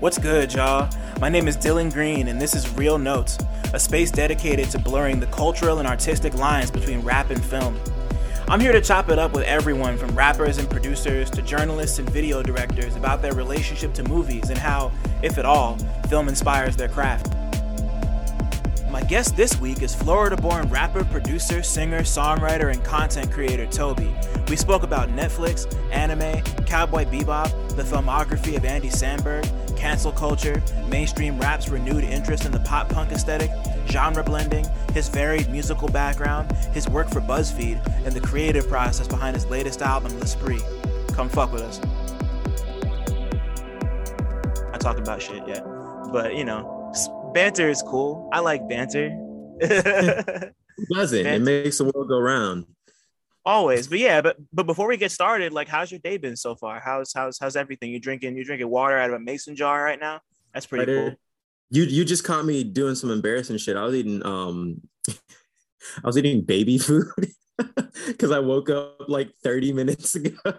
What's good, y'all? My name is Dylan Green, and this is Real Notes, a space dedicated to blurring the cultural and artistic lines between rap and film. I'm here to chop it up with everyone from rappers and producers to journalists and video directors about their relationship to movies and how, if at all, film inspires their craft. My guest this week is Florida born rapper, producer, singer, songwriter, and content creator Toby. We spoke about Netflix, anime, Cowboy Bebop, the filmography of Andy Samberg, cancel culture, mainstream rap's renewed interest in the pop punk aesthetic, genre blending, his varied musical background, his work for BuzzFeed, and the creative process behind his latest album, L'Esprit. Come fuck with us. I talk about shit, yeah. But, you know, banter is cool. I like banter. Doesn't? It makes the world go round. Always, but yeah, but but before we get started, like, how's your day been so far? How's how's how's everything? You drinking you drinking water out of a mason jar right now? That's pretty cool. You you just caught me doing some embarrassing shit. I was eating um, I was eating baby food because I woke up like thirty minutes ago.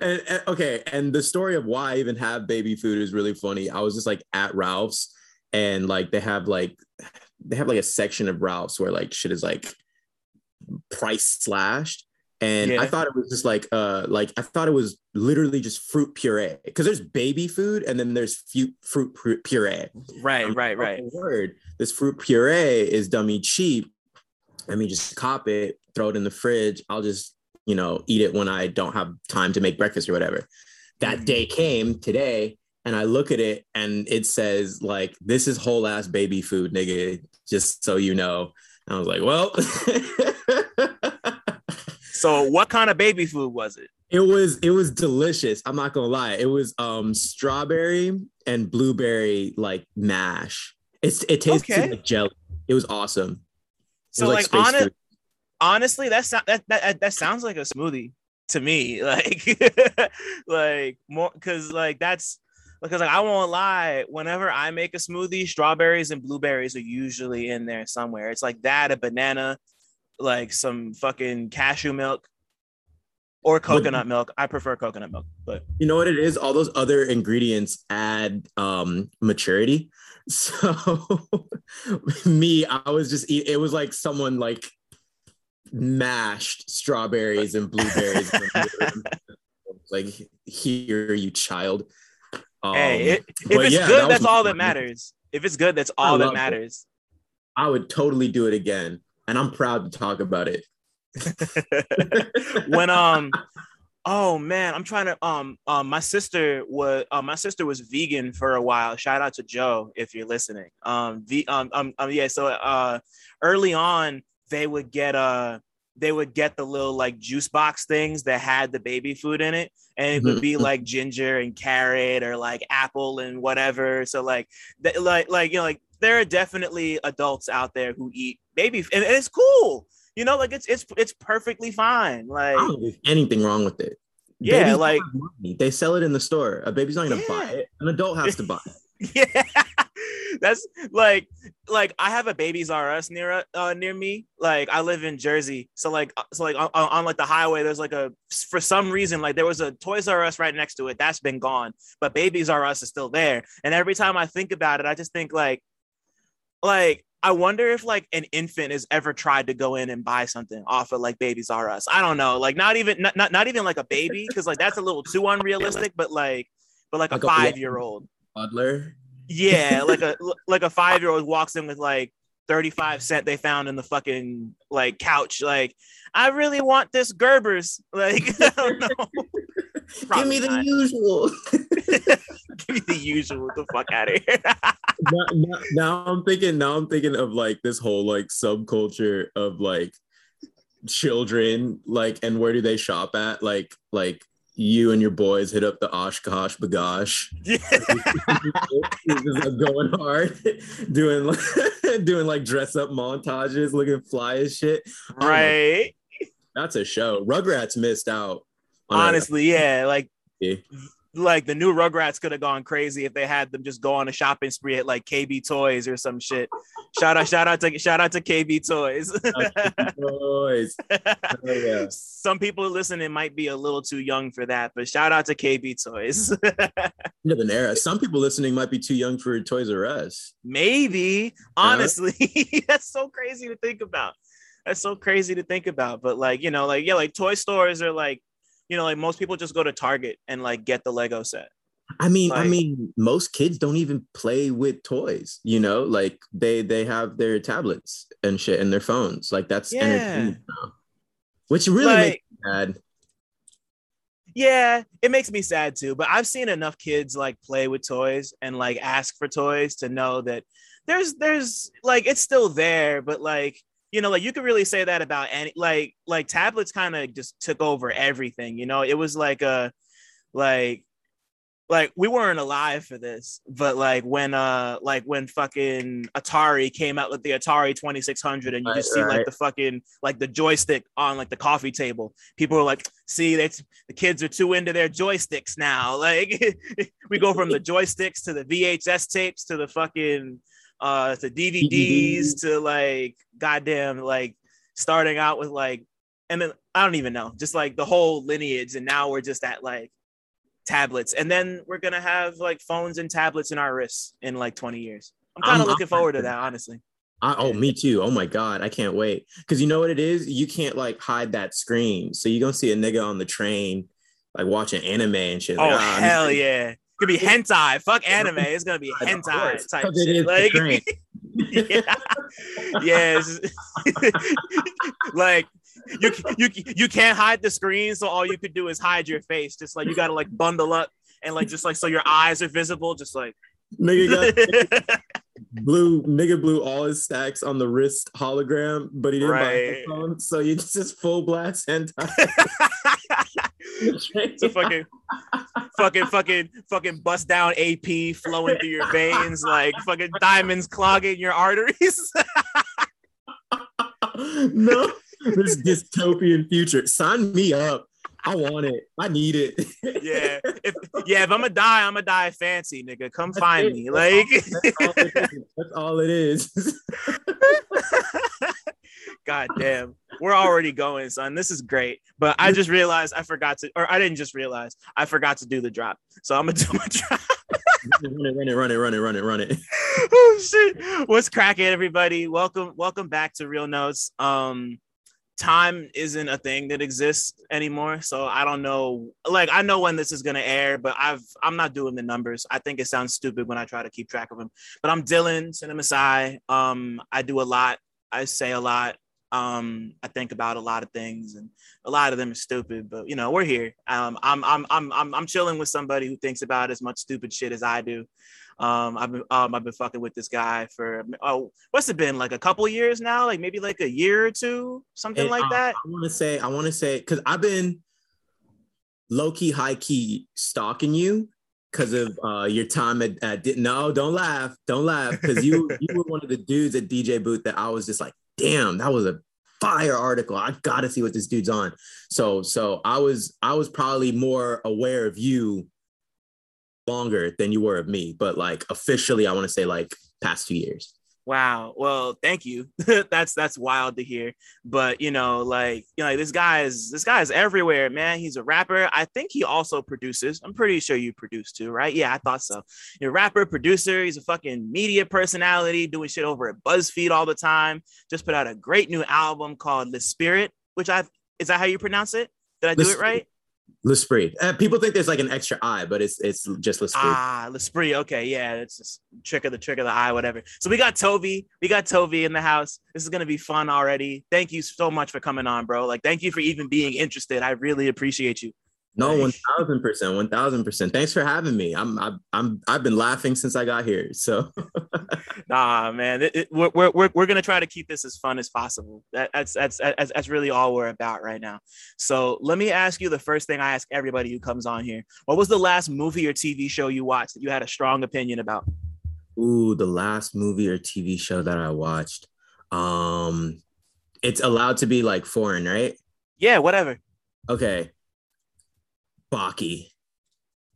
and, and, okay, and the story of why I even have baby food is really funny. I was just like at Ralph's, and like they have like they have like a section of Ralph's where like shit is like price slashed. And yeah. I thought it was just like uh like I thought it was literally just fruit puree because there's baby food and then there's fruit fruit puree. Right, um, right, right. Word, this fruit puree is dummy cheap. Let me just cop it, throw it in the fridge. I'll just you know eat it when I don't have time to make breakfast or whatever. That mm. day came today, and I look at it and it says like this is whole ass baby food, nigga. Just so you know. And I was like, well. so what kind of baby food was it? It was it was delicious. I'm not gonna lie. It was um strawberry and blueberry like mash. It's it tasted okay. like jelly. It was awesome. It so was like, like honest, honestly, that's that, that that that sounds like a smoothie to me. Like like more because like that's because like I won't lie, whenever I make a smoothie, strawberries and blueberries are usually in there somewhere. It's like that, a banana, like some fucking cashew milk or coconut milk. I prefer coconut milk, but you know what it is? All those other ingredients add um maturity. So me, I was just eat, it was like someone like mashed strawberries and blueberries. like here, you child. Um, hey, it, if it's yeah, good, that that's all that matters. If it's good, that's all that matters. It. I would totally do it again, and I'm proud to talk about it. when um oh man i'm trying to um um my sister was uh, my sister was vegan for a while shout out to joe if you're listening um the um, um, um yeah so uh early on they would get uh they would get the little like juice box things that had the baby food in it. And it would be like ginger and carrot or like apple and whatever. So like th- like like you know like there are definitely adults out there who eat baby and, and it's cool. You know like it's it's it's perfectly fine. Like anything wrong with it. Yeah Babies like they sell it in the store. A baby's not gonna yeah. buy it. An adult has to buy it yeah that's like like I have a Babies R Us near uh near me. Like I live in Jersey, so like uh, so like on, on, like the highway, there's like a for some reason like there was a Toys R Us right next to it. That's been gone, but Babies R Us is still there. And every time I think about it, I just think like like I wonder if like an infant has ever tried to go in and buy something off of like Babies R Us. I don't know, like not even not not, not even like a baby because like that's a little too unrealistic, but like but like, like a five year old toddler yeah, like a like a five year old walks in with like 35 cent they found in the fucking like couch. Like, I really want this Gerber's. Like, I don't know. Give me the not. usual. Give me the usual. The fuck out of here. now, now, now I'm thinking. Now I'm thinking of like this whole like subculture of like children like and where do they shop at like like you and your boys hit up the OshKosh B'gosh. Yeah. going hard, doing like, doing like dress up montages, looking fly as shit. Oh right. Oh, that's a show. Rugrats missed out. Honestly, yeah. Like like the new Rugrats could have gone crazy if they had them just go on a shopping spree at like KB Toys or some shit. Shout out, shout out to shout out to KB Toys. Toys. Oh, yeah. Some people listening might be a little too young for that, but shout out to KB Toys. Hmm. an era. Some people listening might be too young for Toys R Us. Maybe, honestly, yeah. that's so crazy to think about. That's so crazy to think about. But like, you know, like yeah, like toy stores are like you know, like most people just go to Target and like get the Lego set. I mean, like, I mean, most kids don't even play with toys, you know, like they they have their tablets and shit and their phones. Like that's yeah. entertainment now. Which really like, makes me sad. Yeah, it makes me sad too. But I've seen enough kids like play with toys and like ask for toys to know that there's there's like it's still there, but like you know, like you could really say that about any like like tablets kind of just took over everything. You know, it was like a like like we weren't alive for this, but like when uh like when fucking Atari came out with the Atari 2600 and you just right, see like the fucking like the joystick on like the coffee table. People were like, "See, the kids are too into their joysticks now." Like we go from the joysticks to the VHS tapes to the fucking uh to DVDs to like goddamn like starting out with like and then I don't even know, just like the whole lineage and now we're just at like tablets and then we're to have like phones and tablets in our wrists in like 20 years. I'm kind of looking forward to that honestly. I, oh, me too. Oh my god, I can't wait. Cause you know what it is? You can't like hide that screen. So you're gonna see a nigga on the train like watching anime and shit. Oh like, oh, hell yeah gonna be hentai. Fuck anime. It's gonna be hentai type shit. Like, yeah, yes. like you you you can't hide the screen, so all you could do is hide your face. Just like you gotta like bundle up and like just like so your eyes are visible. Just like nigga got blue nigga blew all his stacks on the wrist hologram, but he didn't right. buy a phone, so you just full blast hentai. it's a fucking, fucking, fucking, fucking bust down AP flowing through your veins, like fucking diamonds clogging your arteries. no, this dystopian future. Sign me up. I want it. I need it. yeah. If yeah, if I'm gonna die, I'm gonna die fancy, nigga. Come that's find it. me. Like that's all, that's all it is. God damn. We're already going, son. This is great. But I just realized I forgot to, or I didn't just realize I forgot to do the drop. So I'm gonna do my drop. run it, run it, run it, run it, run it, run it. oh shit. What's cracking, everybody? Welcome, welcome back to Real Notes. Um, time isn't a thing that exists anymore. So I don't know. Like I know when this is gonna air, but I've I'm not doing the numbers. I think it sounds stupid when I try to keep track of them. But I'm Dylan CineMasai. Um, I do a lot. I say a lot. Um, I think about a lot of things, and a lot of them are stupid. But you know, we're here. Um, I'm I'm I'm I'm I'm chilling with somebody who thinks about as much stupid shit as I do. Um, I've been um, I've been fucking with this guy for oh, what's it been like a couple years now? Like maybe like a year or two, something and, like uh, that. I want to say I want to say because I've been low key, high key stalking you because of uh, your time at, at no, don't laugh, don't laugh, because you you were one of the dudes at DJ Booth that I was just like, damn, that was a fire article. I gotta see what this dude's on. So so I was I was probably more aware of you longer than you were of me, but like officially, I want to say like past two years. Wow. Well, thank you. that's that's wild to hear. But you know, like you know, like this guy is this guy is everywhere, man. He's a rapper. I think he also produces. I'm pretty sure you produce too, right? Yeah, I thought so. You're a rapper, producer. He's a fucking media personality, doing shit over at BuzzFeed all the time. Just put out a great new album called The Spirit, which I is that how you pronounce it? Did I do it right? L'Esprit. Uh, people think there's like an extra I, but it's it's just L'Esprit. Ah, L'Esprit. Okay, yeah, it's just trick of the trick of the eye, whatever. So we got Toby. We got Toby in the house. This is gonna be fun already. Thank you so much for coming on, bro. Like, thank you for even being interested. I really appreciate you. No, one thousand percent, one thousand percent. Thanks for having me. I'm, I'm, I'm, I've been laughing since I got here. So, nah, man, it, it, we're, we're, we're gonna try to keep this as fun as possible. That, that's, that's, that's, that's really all we're about right now. So, let me ask you the first thing I ask everybody who comes on here: What was the last movie or TV show you watched that you had a strong opinion about? Ooh, the last movie or TV show that I watched. Um, it's allowed to be like foreign, right? Yeah, whatever. Okay. Baki.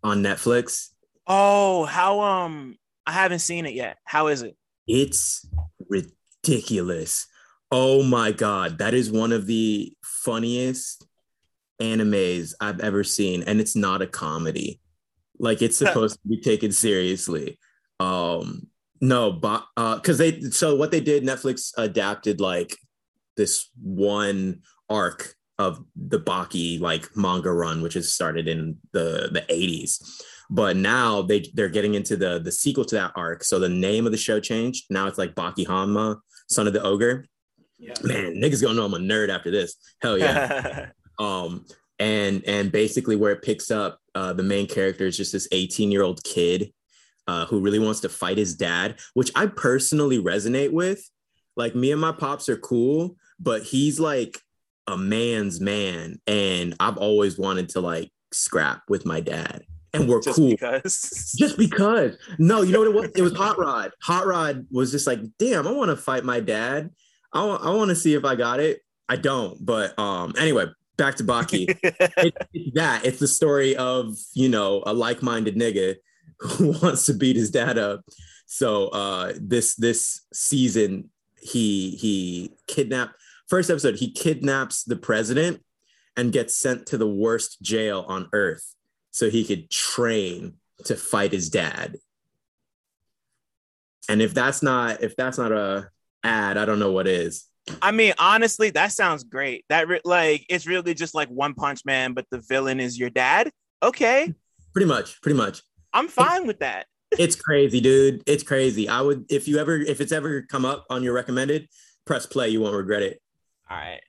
on Netflix. Oh, how um I haven't seen it yet. How is it? It's ridiculous. Oh my god, that is one of the funniest animes I've ever seen and it's not a comedy. Like it's supposed to be taken seriously. Um no, but uh cuz they so what they did Netflix adapted like this one arc of the Baki like manga run which has started in the the 80s but now they they're getting into the the sequel to that arc. So the name of the show changed. Now it's like Baki Hanma, Son of the Ogre. Yeah. Man, niggas gonna know I'm a nerd after this. Hell yeah. um, and and basically where it picks up, uh, the main character is just this 18 year old kid uh, who really wants to fight his dad, which I personally resonate with. Like me and my pops are cool, but he's like a man's man, and I've always wanted to like scrap with my dad and we're just cool. Because. Just because. No, you know what it was? It was Hot Rod. Hot Rod was just like, damn, I want to fight my dad. I, w- I want to see if I got it. I don't. But um, anyway, back to Baki. it, it's that. It's the story of, you know, a like-minded nigga who wants to beat his dad up. So uh this this season he he kidnapped first episode, he kidnaps the president and gets sent to the worst jail on earth so he could train to fight his dad. And if that's not if that's not a ad, I don't know what is. I mean, honestly, that sounds great. That re- like it's really just like One Punch Man, but the villain is your dad. Okay. Pretty much, pretty much. I'm fine with that. it's crazy, dude. It's crazy. I would if you ever if it's ever come up on your recommended, press play. You won't regret it. All right.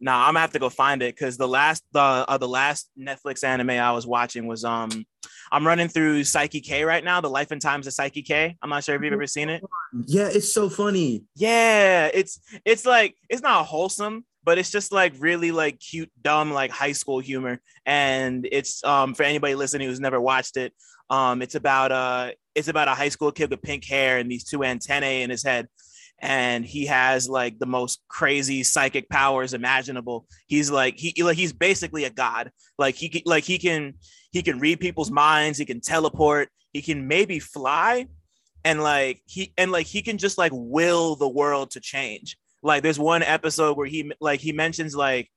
Now I'm gonna have to go find it because the last the uh, the last Netflix anime I was watching was um I'm running through Saiki K right now, the Life and Times of Saiki K. I'm not sure if you've ever seen it. Yeah, it's so funny. Yeah, it's it's like it's not wholesome, but it's just like really like cute, dumb, like high school humor. And it's um for anybody listening who's never watched it, um it's about uh it's about a high school kid with pink hair and these two antennae in his head and he has like the most crazy psychic powers imaginable. He's like he like he's basically a god. Like he like he can he can read people's minds, he can teleport, he can maybe fly and like he and like he can just like will the world to change. Like there's one episode where he like he mentions like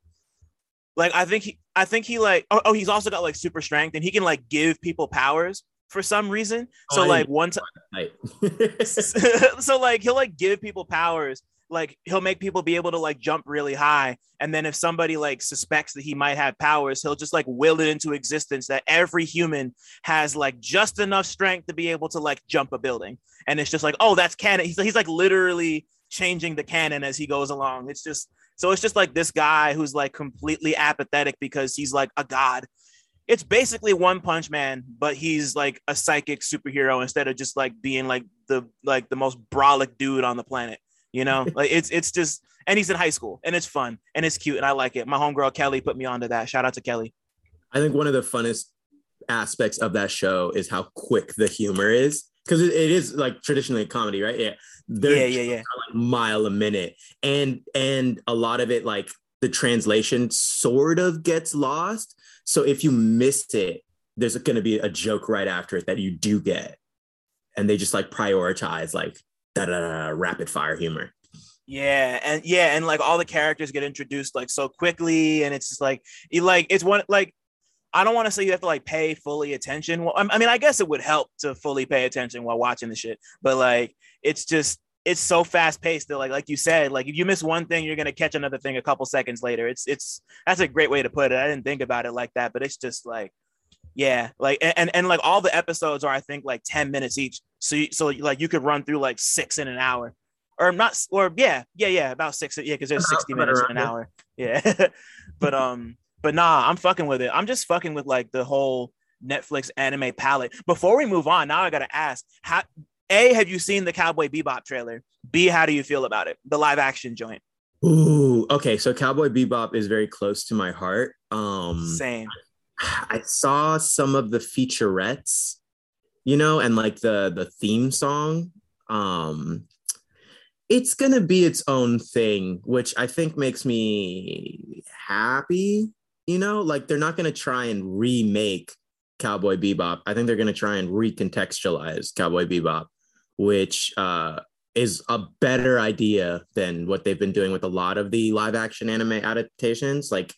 like I think he I think he like oh, oh he's also got like super strength and he can like give people powers for some reason. So oh, like one time, so like he'll like give people powers. Like he'll make people be able to like jump really high, and then if somebody like suspects that he might have powers, he'll just like will it into existence that every human has like just enough strength to be able to like jump a building, and it's just like oh that's canon. He's he's like literally changing the canon as he goes along. It's just so it's just like this guy who's like completely apathetic because he's like a god it's basically One Punch Man, but he's like a psychic superhero instead of just like being like the like the most brolic dude on the planet. You know, like it's it's just and he's in high school and it's fun and it's cute and I like it. My homegirl Kelly put me onto that. Shout out to Kelly. I think one of the funnest aspects of that show is how quick the humor is because it, is like traditionally a comedy, right? Yeah, They're yeah, yeah, yeah. Like mile a minute, and and a lot of it like the translation sort of gets lost so if you miss it, there's going to be a joke right after it that you do get. And they just like prioritize like da da rapid fire humor. Yeah, and yeah, and like all the characters get introduced like so quickly, and it's just like you like it's one like I don't want to say you have to like pay fully attention. Well, I mean, I guess it would help to fully pay attention while watching the shit, but like it's just it's so fast paced that like like you said, like if you miss one thing, you're gonna catch another thing a couple seconds later. It's it's that's a great way to put it. I didn't think about it like that, but it's just like yeah, like and and like all the episodes are I think like 10 minutes each. So you, so like you could run through like six in an hour. Or not or yeah, yeah, yeah, about six yeah, because there's 60 minutes in an hour. Yeah. but um but nah, I'm fucking with it. I'm just fucking with like the whole Netflix anime palette. Before we move on, now I gotta ask, how a, have you seen the Cowboy Bebop trailer? B, how do you feel about it? The live action joint. Ooh, okay. So Cowboy Bebop is very close to my heart. Um same. I saw some of the featurettes, you know, and like the the theme song. Um it's gonna be its own thing, which I think makes me happy, you know, like they're not gonna try and remake Cowboy Bebop. I think they're going to try and recontextualize Cowboy Bebop, which uh, is a better idea than what they've been doing with a lot of the live action anime adaptations. Like,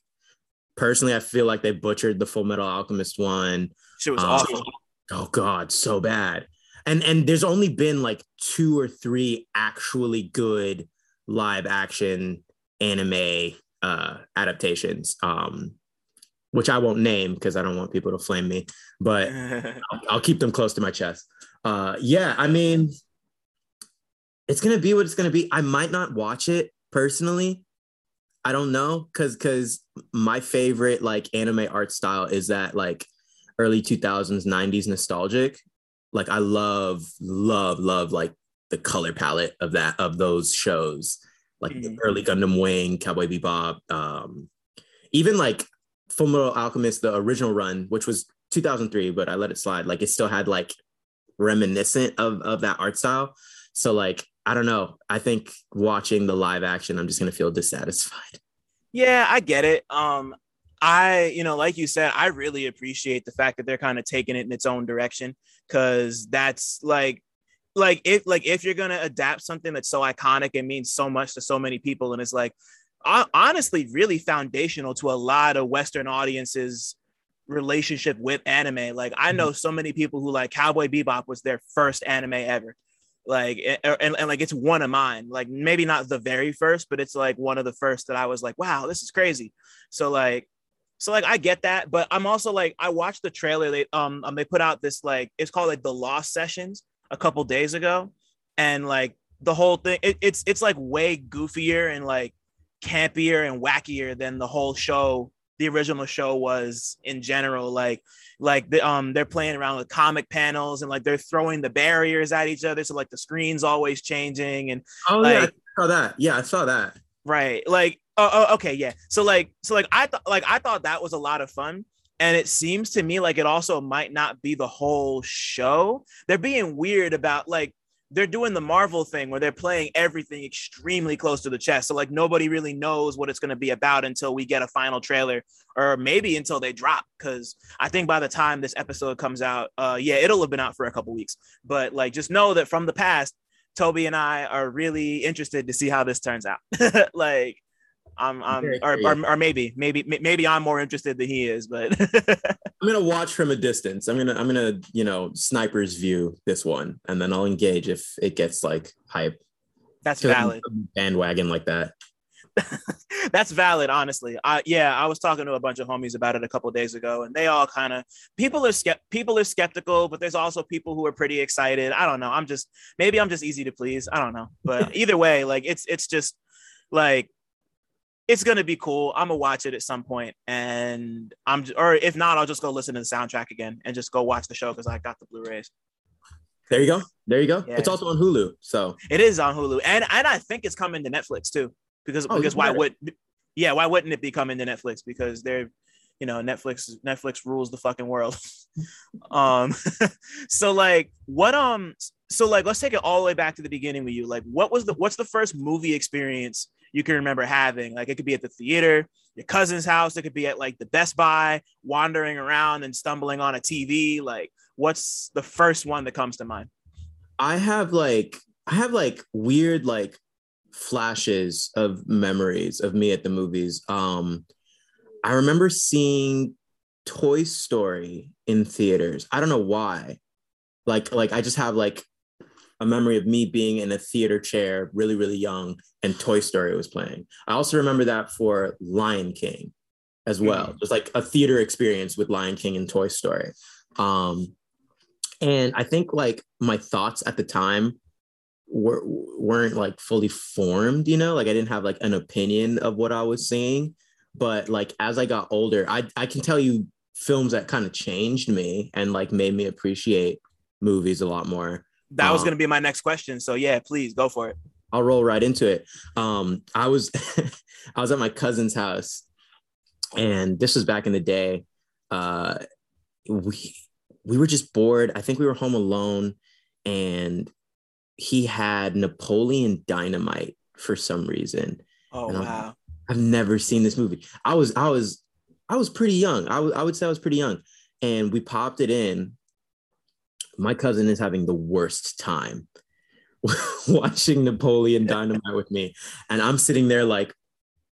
personally, I feel like they butchered the Full Metal Alchemist one. Shit was um, awful. Oh God, so bad. And and there's only been like two or three actually good live action anime uh adaptations. Um which I won't name because I don't want people to flame me, but I'll, I'll, keep them close to my chest. Uh, yeah, I mean, it's gonna be what it's gonna be. I might not watch it personally. I don't know, cause cause my favorite like anime art style is that like early 2000s, 90s nostalgic. Like I love, love, love like the color palette of that of those shows, like mm-hmm. early Gundam Wing, Cowboy Bebop, um, even like Full Metal Alchemist, the original run, which was 2003, but I let it slide. Like it still had like reminiscent of of that art style. So like I don't know. I think watching the live action, I'm just gonna feel dissatisfied. Yeah, I get it. Um, I, you know, like you said, I really appreciate the fact that they're kind of taking it in its own direction because that's like, like if like if you're gonna adapt something that's so iconic and means so much to so many people, and it's like honestly really foundational to a lot of Western audiences relationship with anime. Like I know so many people who like Cowboy Bebop was their first anime ever. Like and, and, and, like it's one of mine. Like maybe not the very first, but it's like one of the first that I was like, wow, this is crazy. So like so like I get that, but I'm also like I watched the trailer. They um, um they put out this like it's called like the Lost Sessions a couple days ago, and like the whole thing it, it's it's like way goofier and like campier and wackier than the whole show the original show was in general like like the, um they're playing around with comic panels and like they're throwing the barriers at each other. So like the screen's always changing and oh like, yeah I saw that. Yeah I saw that. Right. Like oh, oh okay yeah. So like so like I thought like I thought that was a lot of fun. And it seems to me like it also might not be the whole show. They're being weird about like they're doing the Marvel thing where they're playing everything extremely close to the chest. So like nobody really knows what it's going to be about until we get a final trailer or maybe until they drop cuz I think by the time this episode comes out uh yeah, it'll have been out for a couple weeks. But like just know that from the past Toby and I are really interested to see how this turns out. like I'm, I'm or, or, or, maybe, maybe, maybe I'm more interested than he is, but I'm gonna watch from a distance. I'm gonna, I'm gonna, you know, sniper's view this one, and then I'll engage if it gets like hype. That's valid. Bandwagon like that. That's valid, honestly. I yeah, I was talking to a bunch of homies about it a couple days ago, and they all kind of people are skept people are skeptical, but there's also people who are pretty excited. I don't know. I'm just maybe I'm just easy to please. I don't know, but either way, like it's it's just like it's gonna be cool. I'm gonna watch it at some point, and I'm or if not, I'll just go listen to the soundtrack again and just go watch the show because I got the Blu-rays. There you go. There you go. Yeah. It's also on Hulu, so it is on Hulu, and and I think it's coming to Netflix too. Because oh, because why would yeah why wouldn't it be coming to Netflix? Because they're you know Netflix Netflix rules the fucking world. um, so like what um so like let's take it all the way back to the beginning with you. Like what was the what's the first movie experience you can remember having. Like it could be at the theater, your cousin's house, it could be at like the Best Buy, wandering around and stumbling on a TV. Like, what's the first one that comes to mind? I have like I have like weird like flashes of memories of me at the movies. Um I remember seeing Toy Story in theaters. I don't know why. Like like I just have like a memory of me being in a theater chair, really, really young, and Toy Story was playing. I also remember that for Lion King as well. Mm-hmm. It was like a theater experience with Lion King and Toy Story. Um, and I think like my thoughts at the time were weren't like fully formed, you know, like I didn't have like an opinion of what I was seeing. But like as I got older, I I can tell you films that kind of changed me and like made me appreciate movies a lot more that um, was going to be my next question. So yeah, please go for it. I'll roll right into it. Um, I was I was at my cousin's house, and this was back in the day. Uh, we we were just bored. I think we were home alone, and he had Napoleon Dynamite for some reason. Oh wow! I've never seen this movie. I was I was I was pretty young. I I would say I was pretty young, and we popped it in. My cousin is having the worst time watching Napoleon Dynamite with me. And I'm sitting there like,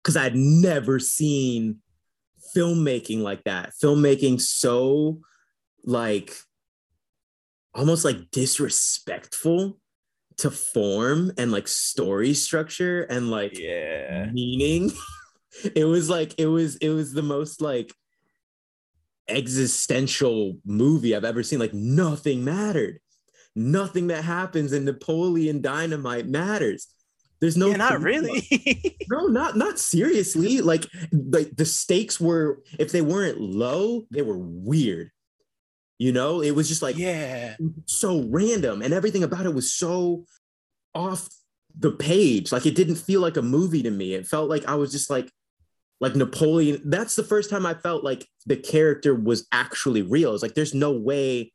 because I'd never seen filmmaking like that. Filmmaking so like almost like disrespectful to form and like story structure and like yeah meaning. it was like it was it was the most like existential movie I've ever seen. Like nothing mattered. Nothing that happens in Napoleon Dynamite matters. There's no yeah, not really. no, not not seriously. Like like the stakes were if they weren't low, they were weird. You know, it was just like yeah, so random, and everything about it was so off the page. Like it didn't feel like a movie to me. It felt like I was just like like Napoleon. That's the first time I felt like the character was actually real. It's like there's no way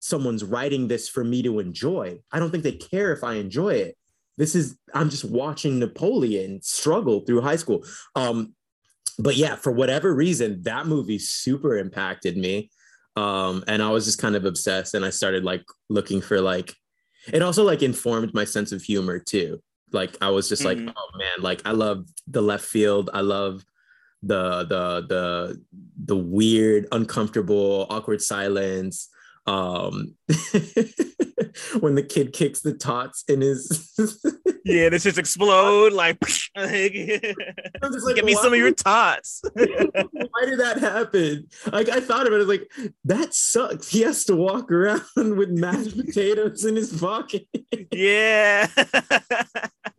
someone's writing this for me to enjoy. I don't think they care if I enjoy it. This is I'm just watching Napoleon struggle through high school. Um, but yeah, for whatever reason, that movie super impacted me um and i was just kind of obsessed and i started like looking for like it also like informed my sense of humor too like i was just mm-hmm. like oh man like i love the left field i love the the the the weird uncomfortable awkward silence um when the kid kicks the tots in his yeah this just explode like, like give me some of your tots. why did that happen? Like i thought of it like that sucks. He has to walk around with mashed potatoes in his pocket. Yeah.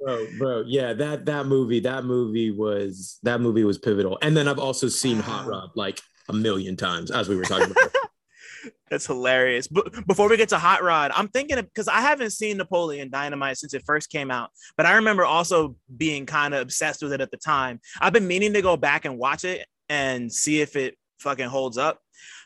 Bro bro yeah that that movie that movie was that movie was pivotal. And then i've also seen hot rod like a million times as we were talking about that's hilarious. But before we get to Hot Rod, I'm thinking because I haven't seen Napoleon Dynamite since it first came out, but I remember also being kind of obsessed with it at the time. I've been meaning to go back and watch it and see if it fucking holds up.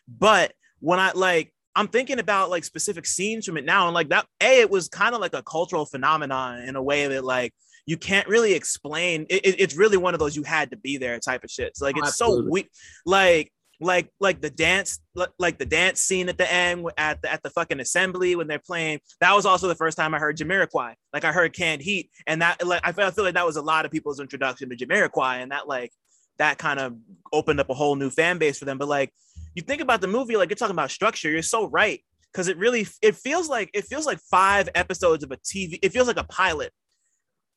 But when I like, I'm thinking about like specific scenes from it now, and like that, a it was kind of like a cultural phenomenon in a way that like you can't really explain. It, it, it's really one of those you had to be there type of shit. So like it's Absolutely. so weak. Like like like the dance like the dance scene at the end at the at the fucking assembly when they're playing that was also the first time i heard jamiroquai. Like i heard canned heat and that like i feel, I feel like that was a lot of people's introduction to jamiroquai and that like that kind of opened up a whole new fan base for them. But like you think about the movie like you're talking about structure you're so right because it really it feels like it feels like five episodes of a tv it feels like a pilot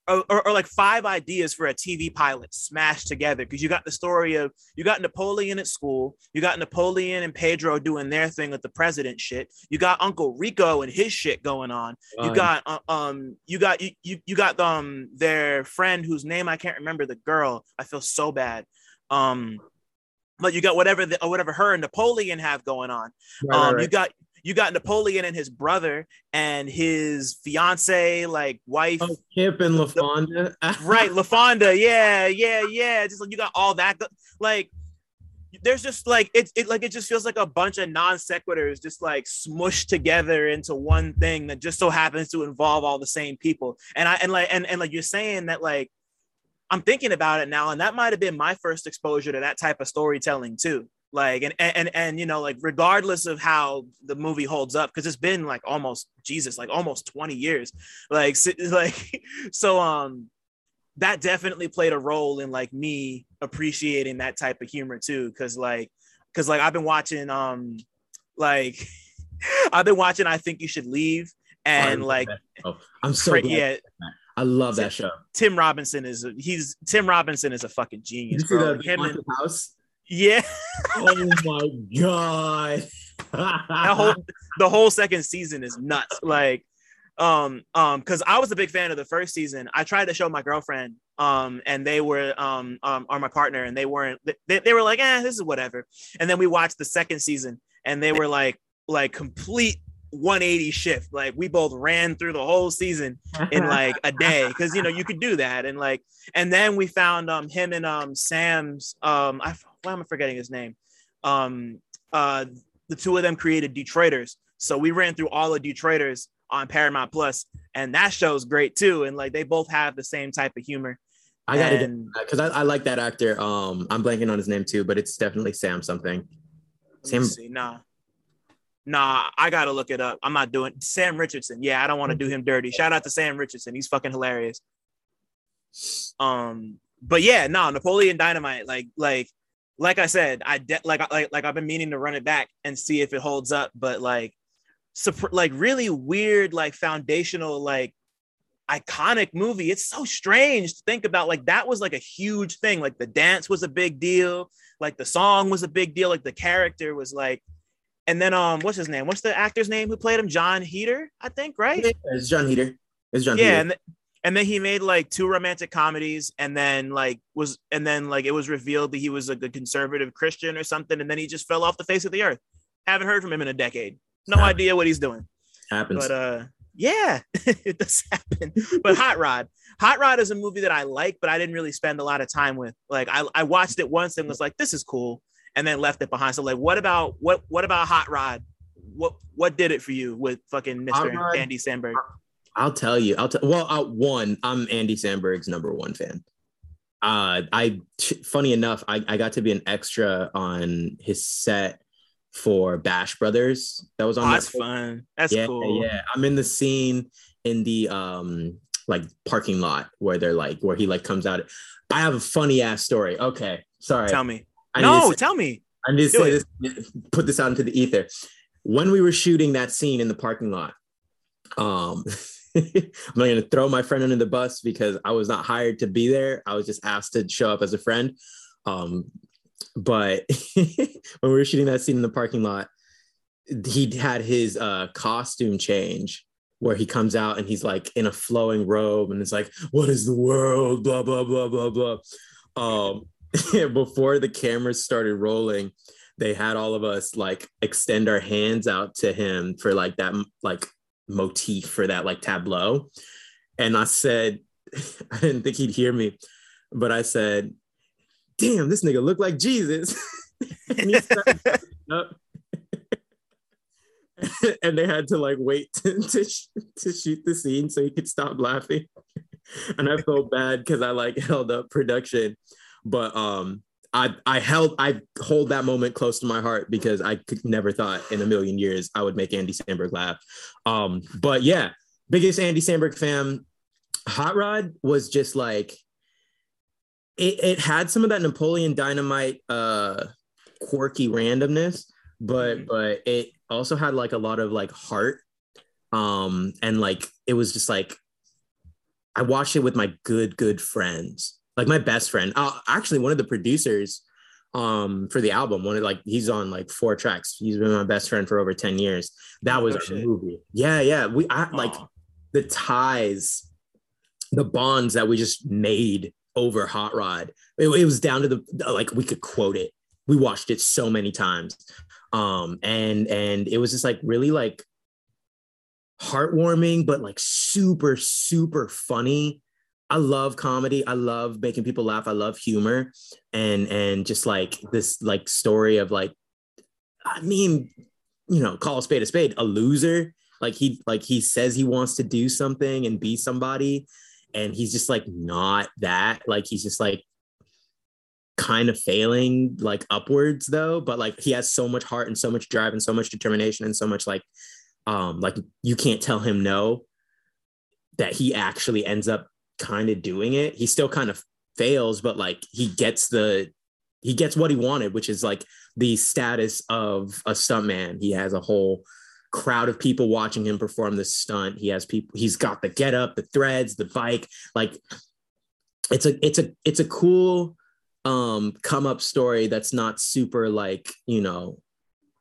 or, or, or, like five ideas for a TV pilot smashed together because you got the story of you got Napoleon at school, you got Napoleon and Pedro doing their thing with the president shit, you got Uncle Rico and his shit going on, you got uh, um you got you, you you got um their friend whose name I can't remember the girl I feel so bad um but you got whatever the, whatever her and Napoleon have going on right, um right. you got you got Napoleon and his brother and his fiance, like wife. Oh, Kip and LaFonda. right, LaFonda. Yeah, yeah, yeah. Just like you got all that. Like, there's just like it, it like it just feels like a bunch of non sequiturs just like smushed together into one thing that just so happens to involve all the same people. And I and like and, and like you're saying that like I'm thinking about it now, and that might have been my first exposure to that type of storytelling too like and and and you know like regardless of how the movie holds up because it's been like almost jesus like almost 20 years like like so um that definitely played a role in like me appreciating that type of humor too because like because like i've been watching um like i've been watching i think you should leave and like oh, i'm so yeah I love that show. Tim Robinson is a, he's Tim Robinson is a fucking genius. Bro. The, the house? Yeah. oh my god. that whole the whole second season is nuts. Like, um, um, because I was a big fan of the first season. I tried to show my girlfriend, um, and they were um, um, are my partner, and they weren't. They, they were like, eh, this is whatever. And then we watched the second season, and they were like, like complete 180 shift. Like we both ran through the whole season in like a day because you know you could do that. And like, and then we found um him and um Sam's um I why am I forgetting his name? Um uh the two of them created Detroiters. So we ran through all of Detroiters on Paramount Plus, and that show's great too. And like they both have the same type of humor. I gotta get because I, I like that actor. Um, I'm blanking on his name too, but it's definitely Sam something. Sam. See, nah, nah. I gotta look it up. I'm not doing Sam Richardson. Yeah, I don't want to do him dirty. Shout out to Sam Richardson. He's fucking hilarious. Um, but yeah, no, Napoleon Dynamite. Like, like, like I said, I de- like, like, like I've been meaning to run it back and see if it holds up. But like, sup- like really weird, like foundational, like iconic movie. It's so strange to think about. Like that was like a huge thing. Like the dance was a big deal. Like the song was a big deal. Like the character was like, and then um, what's his name? What's the actor's name who played him? John Heater, I think, right? It's Jon Heder. It's Jon yeah, Heder. and th- and then he made like two romantic comedies, and then like was and then like it was revealed that he was like a conservative Christian or something, and then he just fell off the face of the earth. Haven't heard from him in a decade. No Yeah. idea what he's doing. Happens. But uh yeah, it does happen. But Hot Rod. Hot Rod is a movie that I like, but I didn't really spend a lot of time with. Like I, I watched it once and was like, this is cool, and then left it behind. So like, what about what what about Hot Rod? What what did it for you with fucking Mr. Rod- Andy Samberg? I'll tell you. I'll tell. Well, uh, one, I'm Andy Samberg's number one fan. Uh, I funny enough, I, I got to be an extra on his set for Bash Brothers. That was on Oh, that. that's fun. That's yeah, cool. yeah. I'm in the scene in the um like parking lot where they're like where he like comes out. I have a funny ass story. Okay, sorry. Tell me. I no, say- tell me. I need to say it. this, put this out into the ether. When we were shooting that scene in the parking lot, um, I'm not gonna throw my friend under the bus because I was not hired to be there. I was just asked to show up as a friend. Um, but when we were shooting that scene in the parking lot, he had his uh, costume change where he comes out and he's like in a flowing robe and it's like, "What is the world?" Blah blah blah blah blah. Um, before the cameras started rolling, they had all of us like extend our hands out to him for like that like motif for that like tableau. And I said, I didn't think he'd hear me, but I said, damn, this nigga looked like Jesus. and, he started up. and they had to like wait to, to, sh- to shoot the scene so he could stop laughing. and I felt bad because I like held up production. But um I I held I hold that moment close to my heart because I could never thought in a million years I would make Andy Samberg laugh. Um, but yeah, biggest Andy Samberg fan. Hot Rod was just like it, it had some of that Napoleon Dynamite uh quirky randomness, but Mhm. but it also had like a lot of like heart. Um, and like it was just like I watched it with my good, good friends, like my best friend. Uh, actually, one of the producers um for the album one of like he's on like four tracks. He's been my best friend for over 10 years. That was our shit. movie. Yeah yeah. We I, like the ties the bonds that we just made over hot rod it, it was down to the like we could quote it. We watched it so many times. Um and and it was just like really like heartwarming but like super super funny i love comedy. I love making people laugh. I love humor. And and just like this like story of like i mean you know call a spade a spade a loser. Like he like he says he wants to do something and be somebody and he's just like not that. Like he's just like kind of failing like upwards though. But like he has so much heart and so much drive and so much determination and so much like um like you can't tell him no that he actually ends up kind of doing it. He still kind of fails but like he gets the he gets what he wanted which is like the status of a stuntman. He has a whole crowd of people watching him perform this stunt. He has people he's got the get up the threads the bike. Like it's a it's a it's a cool um come up story that's not super like you know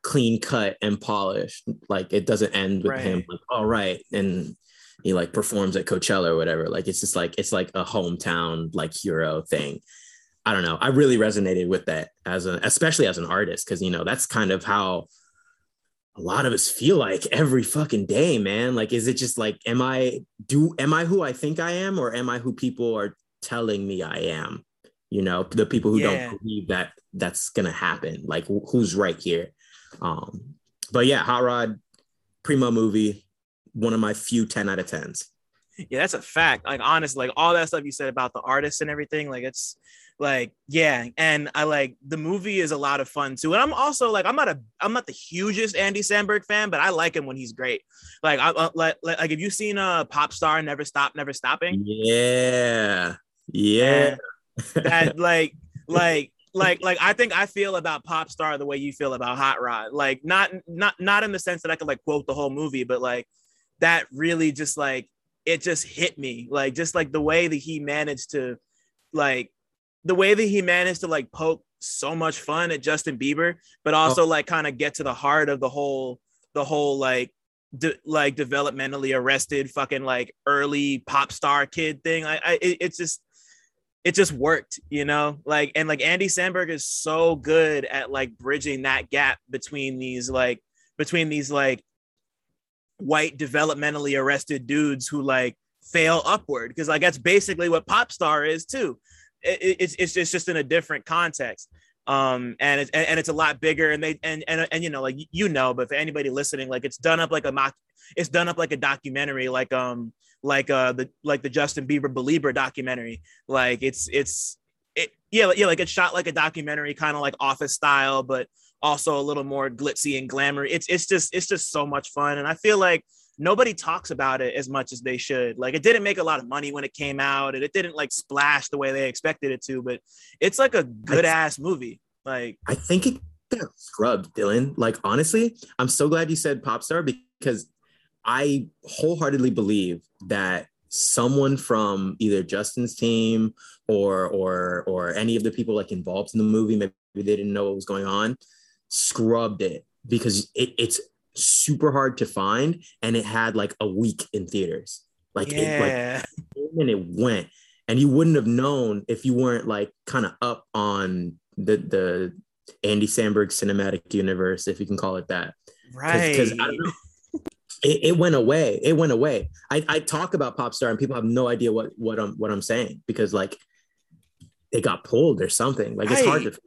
clean cut and polished. Like it doesn't end with him like all right and he like performs at coachella or whatever like it's just like it's like a hometown like hero thing. I don't know. I really resonated with that as a especially as an artist because you know that's kind of how a lot of us feel like every fucking day man. Like is it just like am i do am i who i think i am or am i who people are telling me i am? You know the people who Yeah. don't believe that that's gonna happen like wh- who's right here? Um but yeah hot rod primo movie one of my few 10 out of 10s Yeah, that's a fact. Like honestly, like all that stuff you said about the artists and everything, like it's like yeah and i like the movie is a lot of fun too. And i'm also like i'm not a i'm not the hugest andy samberg fan but i like him when he's great. Like i uh, like, like have you seen uh pop star never stop never stopping? Yeah. Yeah. that like like like like I think I feel about pop star the way you feel about hot rod. Like not not not in the sense that I could like quote the whole movie but like that really just like it just hit me like just like the way that he managed to like the way that he managed to like poke so much fun at Justin Bieber, but oh. also oh. like kind of get to the heart of the whole the whole like de- like developmentally arrested fucking like early pop star kid thing. I, I it, it's just it just worked, you know, like and like Andy Samberg is so good at like bridging that gap between these like between these like white developmentally arrested dudes who like fail upward because like that's basically what pop star is too. It, it's, it's it's just in a different context. Um and it's and, it's a lot bigger and they and, and and you know like you know but for anybody listening like it's done up like a mock it's done up like a documentary like um like uh the like the justin bieber belieber documentary. Like it's it's it yeah yeah like it's shot like a documentary kind of like office style but also a little more glitzy and glamour it's it's just it's just so much fun and i feel like nobody talks about it as much as they should. Like it didn't make a lot of money when it came out, and it didn't like splash the way they expected it to. But it's like a good ass movie. Like I think it got scrubbed, Dylan. Like honestly, I'm so glad you said pop star because I wholeheartedly believe that someone from either Justin's team or or or any of the people like involved in the movie, maybe they didn't know what was going on, scrubbed it because it, it's super hard to find and it had like a week in theaters. Like yeah. it like and it went. And you wouldn't have known if you weren't like kind of up on the the Andy Samberg cinematic universe if you can call it that. Right. because it, it, went away. It went away. I, I talk about pop star and people have no idea what what I'm what I'm saying because like it got pulled or something. Like it's hard to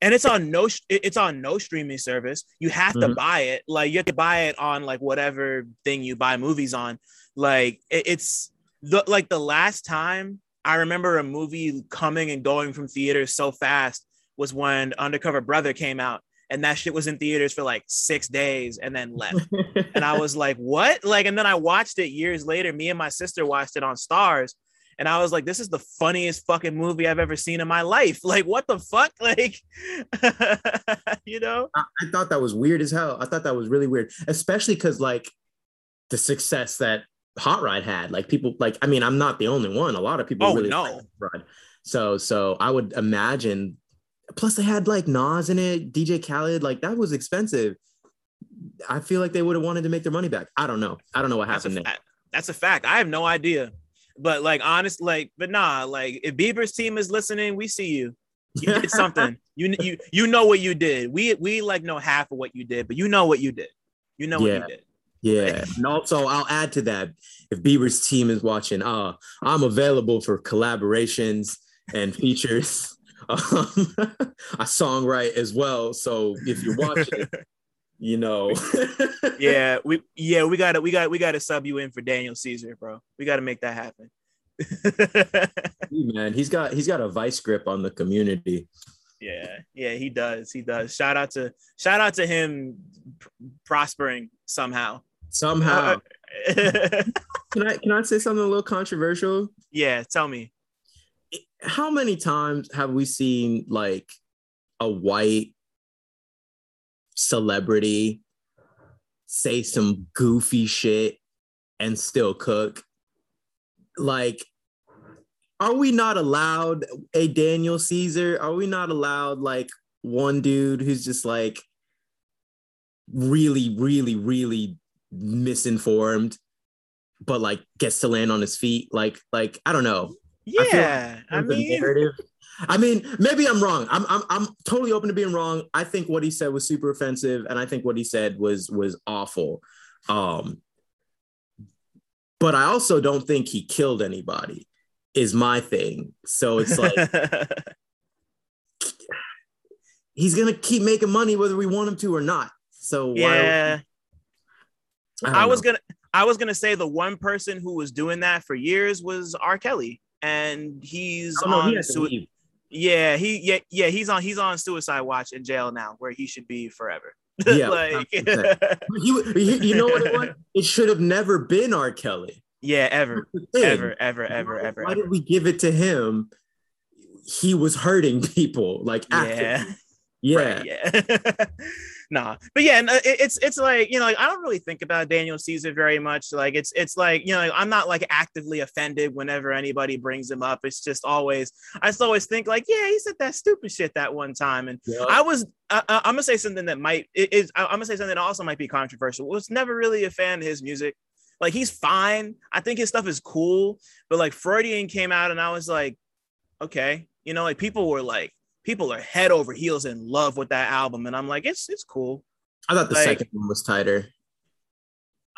and it's on no it's on no streaming service. You have mm-hmm. to buy it. Like you have to buy it on like whatever thing you buy movies on. Like it, it's the like the last time i remember a movie coming and going from theaters so fast was when undercover brother came out and that shit was in theaters for like six days and then left. And i was like what? Like and then i watched it years later. Me and my sister watched it on Starz and I was like, this is the funniest fucking movie I've ever seen in my life. Like, what the fuck? Like, you know? I, I, thought that was weird as hell. I thought that was really weird, especially because like the success that Hot Rod had. Like people, like I mean, I'm not the only one. A lot of people oh, really no. Rod. So, so I would imagine. Plus, they had like Nas in it, DJ Khaled. Like that was expensive. I feel like they would have wanted to make their money back. I don't know. I don't know what happened that's there. That's a fact. I have no idea. But like honest, like, but nah, like if Bieber's team is listening, we see you. You did something. you you you know what you did. We we like know half of what you did, but you know what you did. You know yeah. what you did. Yeah. and also I'll add to that if Bieber's team is watching, uh, I'm available for collaborations and features. Um, I songwrite as well. So if you're watching, you know. yeah, we yeah, we gotta we got we gotta sub you in for Daniel Caesar, bro. We gotta make that happen. man, he's got he's got a vice grip on the community. Yeah, yeah, he does. He does. Shout out to shout out to him prospering somehow. Somehow. Uh, can I can I say something a little controversial? Yeah, tell me. How many times have we seen like a white celebrity say some goofy shit and still cook. Like, are we not allowed a Daniel Caesar? Are we not allowed like one dude who's just like really, really, really misinformed, but like gets to land on his feet? Like, like I don't know. Yeah, I, like I mean, narrative I mean, maybe I'm wrong. I'm, I'm I'm totally open to being wrong. I think what he said was super offensive, and I think what he said was was awful. Um, but I also don't think he killed anybody. Is my thing. So it's like he's gonna keep making money whether we want him to or not. So yeah, I, I was gonna I was gonna say the one person who was doing that for years was R. Kelly, and he's oh, on. He Yeah, he yeah yeah he's on he's on suicide watch in jail now, where he should be forever. Yeah, like he, he- you know what it was? It should have never been R. Kelly. yeah, ever That's the thing. ever ever ever ever. Why ever. did we give it to him? He was hurting people, like Yeah. Yeah, Right, yeah. Nah, but yeah, no, uh, it, it's it's like you know, like I don't really think about Daniel Caesar very much. Like it's it's like you know, I'm not like actively offended whenever anybody brings him up. It's just always I just always think like, yeah, he said that stupid shit that one time, and Yeah. I was I, I'm gonna say something that might is I'm gonna say something that also might be controversial. Was never really a fan of his music. Like he's fine. I think his stuff is cool, but like Freudian came out and I was like, okay, you know, like people were like, people are head over heels in love with that album, and I'm like, it's it's cool. I thought the like- second one was tighter.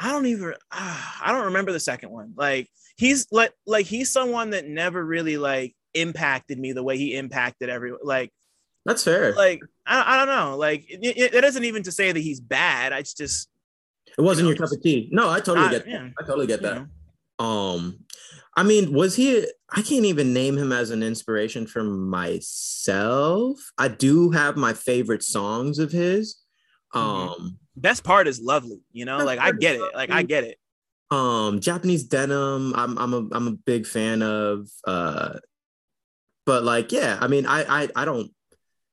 I don't even ah, I don't remember the second one. Like he's like like he's someone that never really like impacted me the way he impacted everyone. Like That's fair. like I, I don't know. Like it, it, isn't even to say that he's bad. I just it wasn't you know, your cup of tea. No, I totally get that. yeah, I totally get you that. know. Um, I mean, was he? I can't even name him as an inspiration for myself. I do have my favorite songs of his. Mhm. Um, Best part is lovely. You know, like I get it. Like I get it. um, Japanese denim. I'm I'm a I'm a big fan of. Uh, but like, yeah, I mean, I I I don't.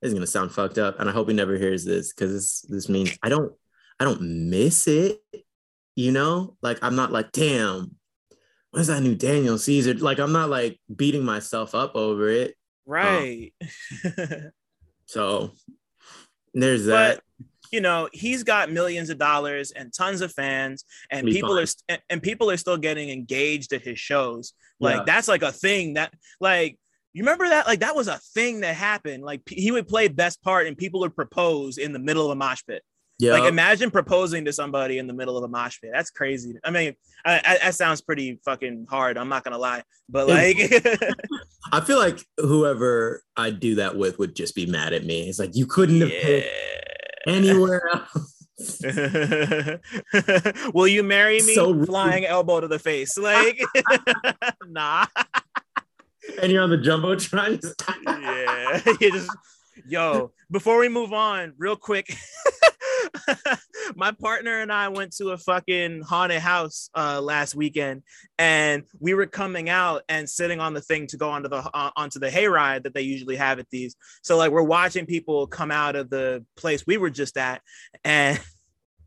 This is gonna sound fucked up, and I hope he never hears this because this this means I don't I don't miss it. You know, like I'm not like, damn, where's that new Daniel Caesar? Like I'm not like beating myself up over it. Right. Um, so there's that. but you know he's got millions of dollars and tons of fans and people fine. are st- and- people are still getting engaged at his shows like Yeah. that's like a thing that like you remember that like that was a thing that happened like he would play best part and people would propose in the middle of a mosh pit yeah, like imagine proposing to somebody in the middle of a mosh pit that's crazy i mean I, I, that sounds pretty fucking hard i'm not gonna lie but like I feel like whoever I do that with would just be mad at me. It's like you couldn't have picked yeah anywhere else. Will you marry me? So. Flying elbow to the face. Like, nah. and you're on the jumbotron. Yeah. You just, yo, before we move on, real quick. My partner and I went to a fucking haunted house uh, last weekend, and we were coming out and sitting on the thing to go onto the uh, onto the hayride that they usually have at these. So like we're watching people come out of the place we were just at, and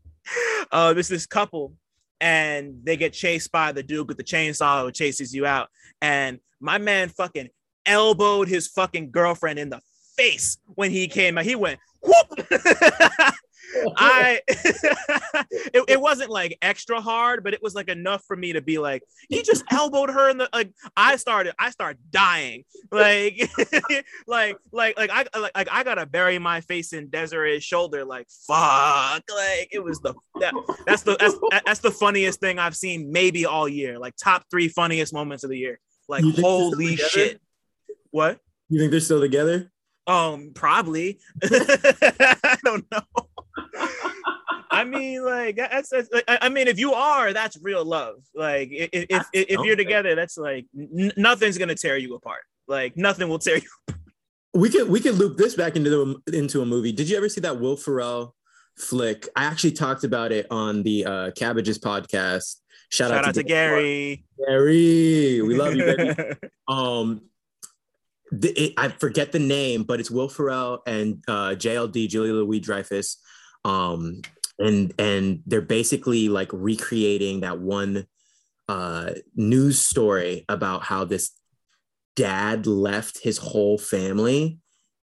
uh, there's this couple, and they get chased by the dude with the chainsaw who chases you out, and my man fucking elbowed his fucking girlfriend in the face when he came out. He went whoop. I it, it wasn't like extra hard, but it was like enough for me to be like, he just elbowed her in the like I started I started dying. Like like like like I like, like I gotta bury my face in Desiree's shoulder, like fuck. Like it was the that, that's the that's, that's the funniest thing I've seen maybe all year. Like top three funniest moments of the year. Like You think they're still holy shit. What? You think they're still together? Um, probably. I don't know. I mean, like that's, that's like, I mean, if you are, that's real love. Like, if if, if, if you're together, that's like n- nothing's gonna tear you apart. Like, nothing will tear you. We could we could loop this back into the, into a movie. Did you ever see that Will Ferrell flick? I actually talked about it on the uh, Cabbages podcast. Shout, Shout out to Gary. Gary, we love you, baby. um, the, it, I forget the name, but it's Will Ferrell and uh, JLD, Julia Louis Dreyfus. Um, and and they're basically like recreating that one uh, news story about how this dad left his whole family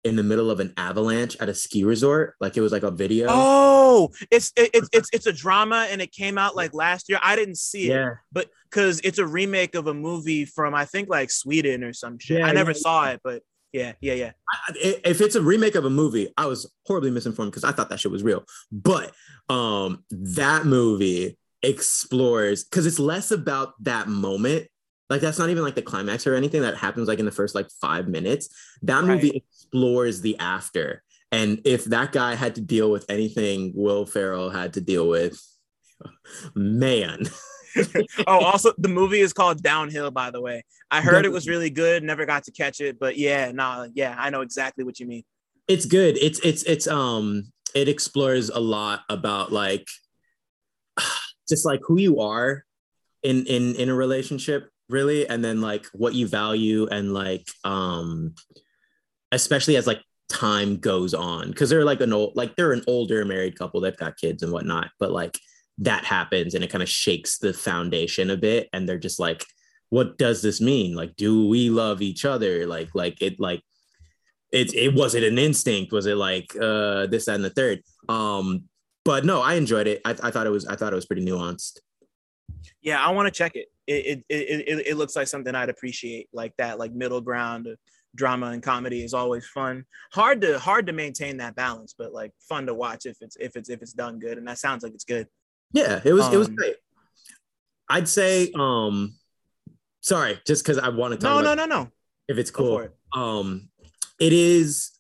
in the middle of an avalanche at a ski resort. Like it was like a video. oh, it's it, it's it's it's a drama, and it came out like last year. I didn't see it, yeah. but because it's a remake of a movie from I think like Sweden or some shit. Yeah, I never yeah, saw it, but yeah, yeah, yeah. I- if it's a remake of a movie, I was horribly misinformed because I thought that shit was real. But um, that movie explores because it's less about that moment. Like that's not even like the climax or anything that happens like in the first like five minutes. That movie explores the after. And if that guy had to deal with anything Will Ferrell had to deal with, man, oh, also the movie is called Downhill, by the way. I heard it was really good, never got to catch it, but yeah, nah, yeah, I know exactly what you mean. It's good. It's it's it's um it explores a lot about like just like who you are in in in a relationship really and then like what you value and like um especially as like time goes on because they're like an old like they're an older married couple they've got kids and whatnot but like that happens and it kind of shakes the foundation a bit and they're just like what does this mean like do we love each other like like it like it it was it an instinct was it like uh this that, and the third um but no i enjoyed it i, I thought it was i thought it was pretty nuanced yeah i want to check it. It, it it, it it looks like something i'd appreciate like that like middle ground drama and comedy is always fun. Hard to hard to maintain that balance, but like fun to watch if it's if it's if it's done good. And that sounds like it's good. Yeah, it was um, it was um, great. I'd say um sorry, just because I want to talk. No, no, no, no. If it's cool. It. Um it is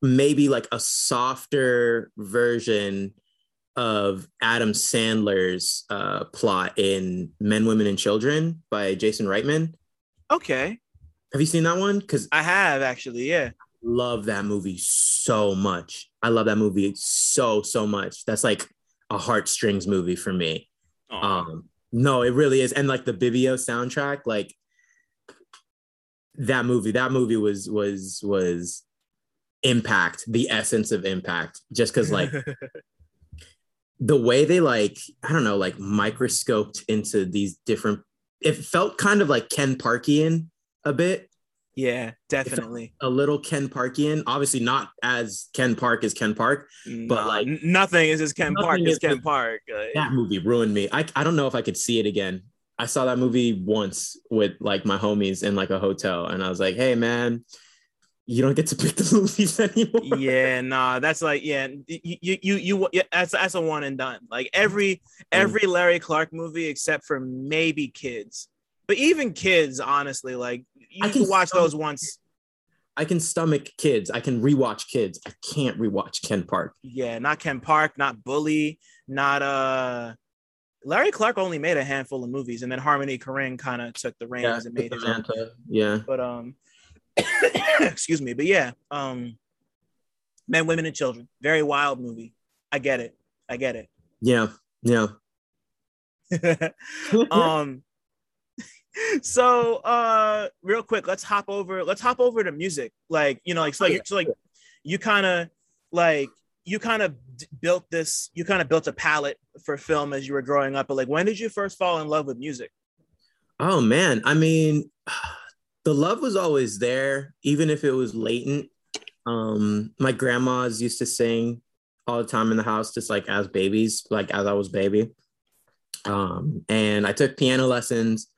maybe like a softer version of Adam Sandler's uh, plot in Men, Women, and Children by Jason Reitman. Okay. Have you seen that one? Because I have actually, yeah. Love that movie so much. I love that movie so so much. That's like a heartstrings movie for me. Aww. Um, no, it really is. And like the Bibio soundtrack, like that movie, that movie was was was impact, the essence of impact. Just because like the way they like, I don't know, like microscoped into these different. It felt kind of like Ken Parkian a bit. Yeah, definitely. A little Ken Parkian, obviously not as Ken Park as Ken Park, but like nothing is as Ken Park as Ken Park. Uh, that movie ruined me. I, I don't know if I could see it again. I saw that movie once with like my homies in like a hotel, and I was like, "Hey, man, you don't get to pick the movies anymore." Yeah, nah, that's like yeah, you you you, you that's that's a one and done. Like every mm. every Larry Clark movie except for maybe Kids but even kids, honestly, like you I can watch those once. I can stomach kids. I can rewatch kids. I can't rewatch Ken Park. Yeah, not Ken Park, not Bully, not uh Larry Clark only made a handful of movies, and then Harmony Korine kind of took the reins yeah, and made it. Yeah. But um excuse me, but yeah, um Men, Women, and Children. Very wild movie. I get it. I get it. Yeah. Yeah. um so uh real quick let's hop over let's hop over to music. Like you know like so like, so like you kind of like you kind of built this you kind of built a palette for film as you were growing up but like when did you first fall in love with music? Oh man. I mean the love was always there even if it was latent. Um my grandmas used to sing all the time in the house just like as babies like as i was baby. Um and i took piano lessons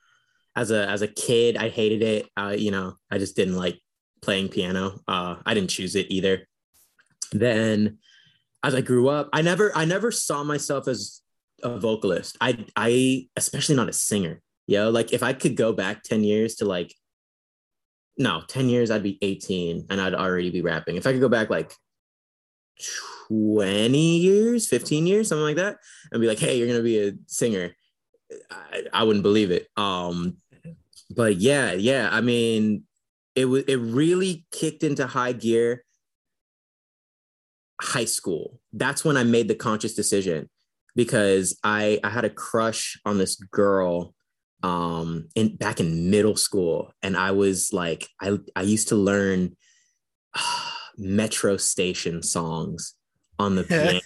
as a as a kid, I hated it. Uh, you know, I just didn't like playing piano. Uh, I didn't choose it either. Then, as I grew up, I never I never saw myself as a vocalist. I I especially not a singer. You know, like if I could go back ten years to like, no, ten years, I'd be eighteen and I'd already be rapping. If I could go back like 20 years, 15 years, something like that, and be like, hey, you're gonna be a singer. I, I wouldn't believe it. Um, but yeah, yeah. I mean, it was it really kicked into high gear. High school. That's when I made the conscious decision because I I had a crush on this girl um in back in middle school and I was like I I used to learn uh, metro station songs on the piano.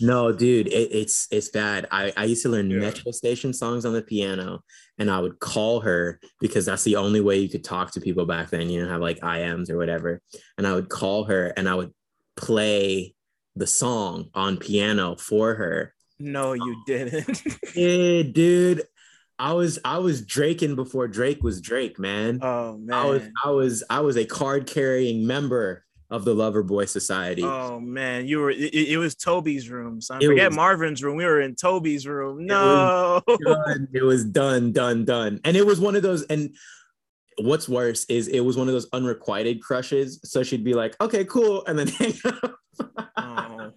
no, dude, it, it's it's bad. I, I used to learn yeah. metro station songs on the piano and I would call her because that's the only way you could talk to people back then. You know, have like IMs or whatever. And I would call her and I would play the song on piano for her. No, you didn't. yeah, dude. I was I was Draking before Drake was Drake, man. Oh man. I was I was I was a card carrying member of the Loverboy Society. Oh man, you were it, it was Toby's room. Son. It Forget was, Marvin's room. We were in Toby's room. No, it was, done, it was done, done, done. And it was one of those. And what's worse is it was one of those unrequited crushes. So she'd be like, "Okay, cool," and then hang up. oh,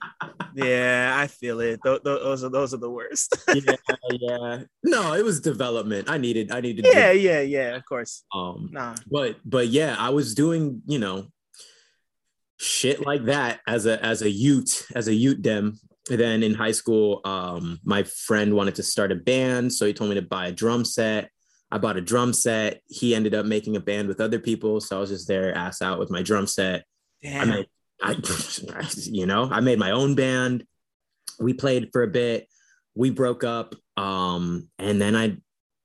yeah, I feel it. Th- th- those are those are the worst. yeah, yeah. No, it was development. I needed, I needed. Yeah, yeah, yeah. Of course. Um, nah. But but yeah, I was doing, you know, shit like that as a as a Ute as a Ute dem. then in high school, um, my friend wanted to start a band, so he told me to buy a drum set. I bought a drum set. He ended up making a band with other people, so I was just there, ass out with my drum set. Damn. I made, I, you know, I made my own band. We played for a bit. We broke up, um, and then I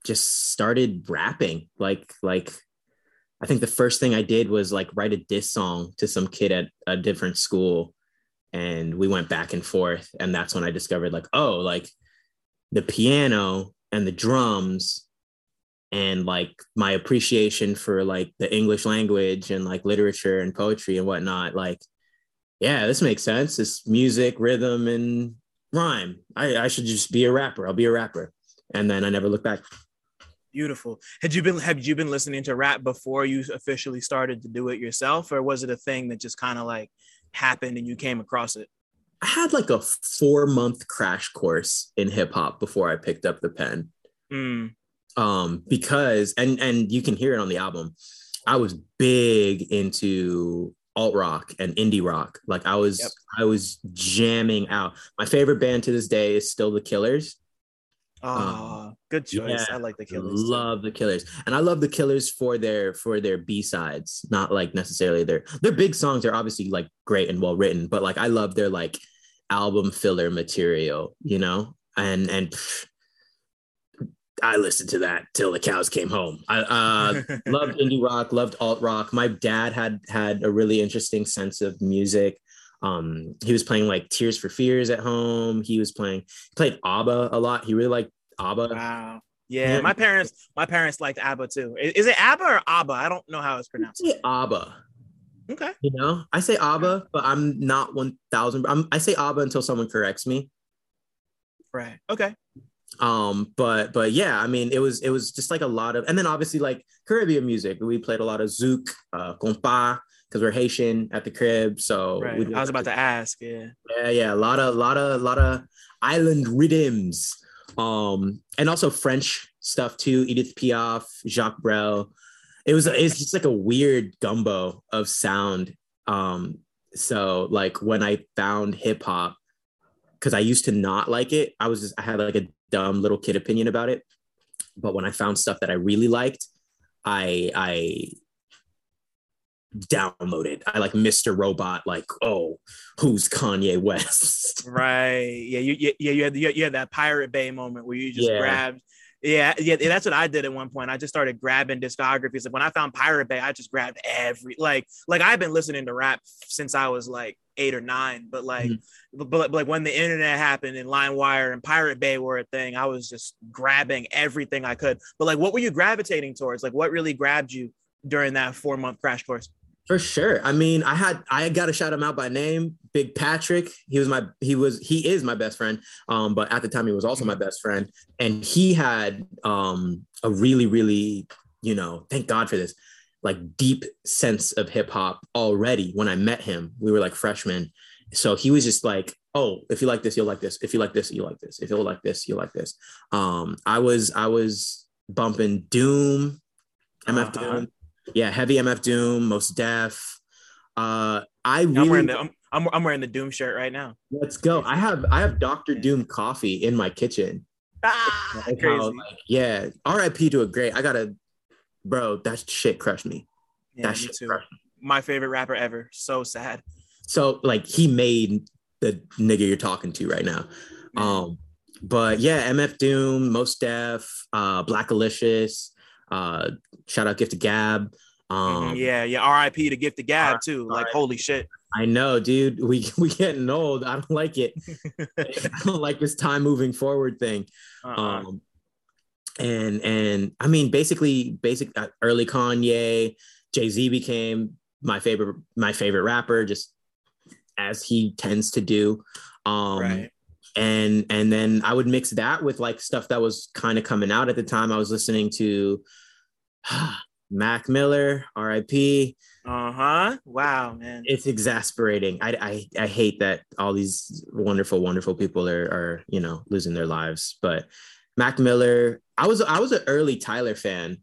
just started rapping. Like, like I think the first thing I did was like write a diss song to some kid at a different school, and we went back and forth. And that's when I discovered, like, oh, like the piano and the drums and like my appreciation for like the English language and like literature and poetry and whatnot. Like, yeah, this makes sense. It's music, rhythm, and rhyme. I, I should just be a rapper. I'll be a rapper. And then I never looked back. Beautiful. Had you been have you been listening to rap before you officially started to do it yourself, or was it a thing that just kind of like happened and you came across it? I had like a four month crash course in hip hop before I picked up the pen. Mm. Um, because and and you can hear it on the album. I was big into alt rock and indie rock. Like I was, Yep. I was jamming out. My favorite band to this day is still the Killers. Oh, good choice. yeah, I like the Killers. too. Love the Killers, and I love the Killers for their for their B sides, not like necessarily their their big songs are obviously like great and well written, but like I love their like album filler material, you know, and and. pff, I listened to that till the cows came home. I uh, loved indie rock, loved alt rock. My dad had had a really interesting sense of music. Um, he was playing like Tears for Fears at home. He was playing he played ABBA a lot. He really liked ABBA. Wow. Yeah, my parents, my parents liked ABBA too. Is it ABBA or ABBA? I don't know how it's pronounced. ABBA. Okay. You know, I say ABBA, but I'm not one thousand. I'm I say ABBA until someone corrects me. Right. Okay. Um, but but yeah, I mean, it was it was just like a lot of, and then obviously like Caribbean music. We played a lot of zouk, uh, compa, because we're Haitian at the crib. So Right. we I was about to ask. Yeah. Yeah, yeah, a lot of, a lot of, a lot of island rhythms, um, and also French stuff too. Edith Piaf, Jacques Brel. It was, it's just like a weird gumbo of sound. Um, so like when I found hip hop, because I used to not like it, I was just, I had like a dumb little kid opinion about it. But when I found stuff that I really liked, I, I downloaded. I like Mr. Robot, like, oh, who's Kanye West? Right. Yeah. You. Yeah. You had. You had that Pirate Bay moment where you just Yeah. grabbed. Yeah, yeah, that's what I did at one point. I just started grabbing discographies. Like when I found Pirate Bay, I just grabbed every like like I've been listening to rap since I was like eight or nine. But like, Mhm. but, but like when the internet happened and LimeWire and Pirate Bay were a thing, I was just grabbing everything I could. But like, what were you gravitating towards? Like, what really grabbed you during that four month crash course? For sure. I mean, I had I got to shout him out by name. Big Patrick. He was my he was he is my best friend. Um, but at the time he was also my best friend. And he had um a really, really, you know, thank God for this, like deep sense of hip hop already when I met him. We were like freshmen. So he was just like, oh, if you like this, you'll like this. If you like this, you like this. If you'll like this, you like this. Um, I was I was bumping Doom, MF Uh-huh. Doom. Yeah, heavy MF Doom, most def. Uh I I'm wearing the I'm, I'm, I'm wearing the Doom shirt right now. let's go. I have I have Dr. Doom coffee in my kitchen. Ah, Like crazy. how, like, yeah. RIP to a great. I gotta bro, that shit crushed me. yeah, that me shit too. crushed me. My favorite rapper ever. So sad. So like he made the nigga you're talking to right now. Um, but yeah, MF Doom, Mos Def, uh, Blackalicious, uh, shout out Gift of Gab. Um, Mhm, yeah, yeah. R.I.P. to Gift of Gab too. Like, holy shit. I know, dude. We we getting old. I don't like it. I don't like this time moving forward thing. Uh-uh. Um, and and I mean, basically, basic uh, early Kanye, Jay Z became my favorite my favorite rapper, just as he tends to do. Um, right. and and then I would mix that with like stuff that was kind of coming out at the time. I was listening to Mac Miller, R.I.P. Uh huh. Wow, man. It's exasperating. I, I I hate that all these wonderful, wonderful people are are you know losing their lives. But Mac Miller, I was I was an early Tyler fan.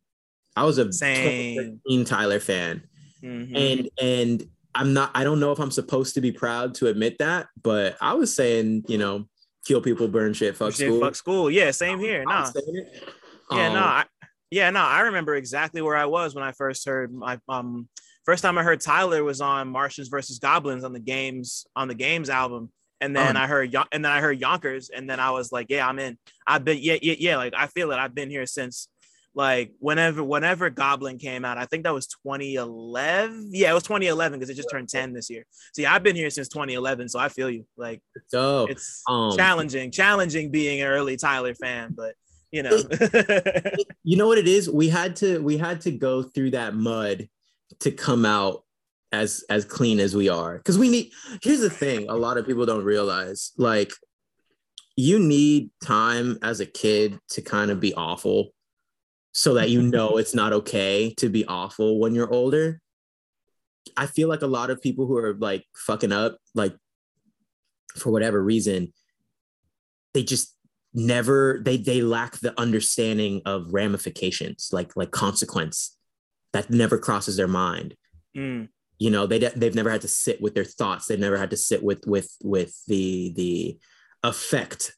I was a Same. Tyler fan, Mhm. and and I'm not. I don't know if I'm supposed to be proud to admit that, but I was saying, you know, kill people, burn shit, fuck Shit, school. fuck school. Yeah, same here. Nah. was saying it. Yeah, Um, no, I, yeah, no. I remember exactly where I was when I first heard my um first time I heard Tyler was on Martians versus Goblins on the games on the games album, and then Oh. I heard and then I heard Yonkers, and then I was like, yeah, I'm in. I've been yeah yeah yeah like I feel it. I've been here since like whenever whenever Goblin came out. I think that was 2011. Yeah, it was 2011 because it just turned 10 this year. See, I've been here since 2011. So I feel you. Like so it's um, challenging, challenging being an early Tyler fan, but you know. you know what it is? We had to we had to go through that mud to come out as as clean as we are. Because we need here's the thing a lot of people don't realize like you need time as a kid to kind of be awful so that you know it's not okay to be awful when you're older. I feel like a lot of people who are like fucking up like for whatever reason they just never they they lack the understanding of ramifications like like consequence that never crosses their mind. Mm. you know they they've never had to sit with their thoughts. They've never had to sit with with with the the effect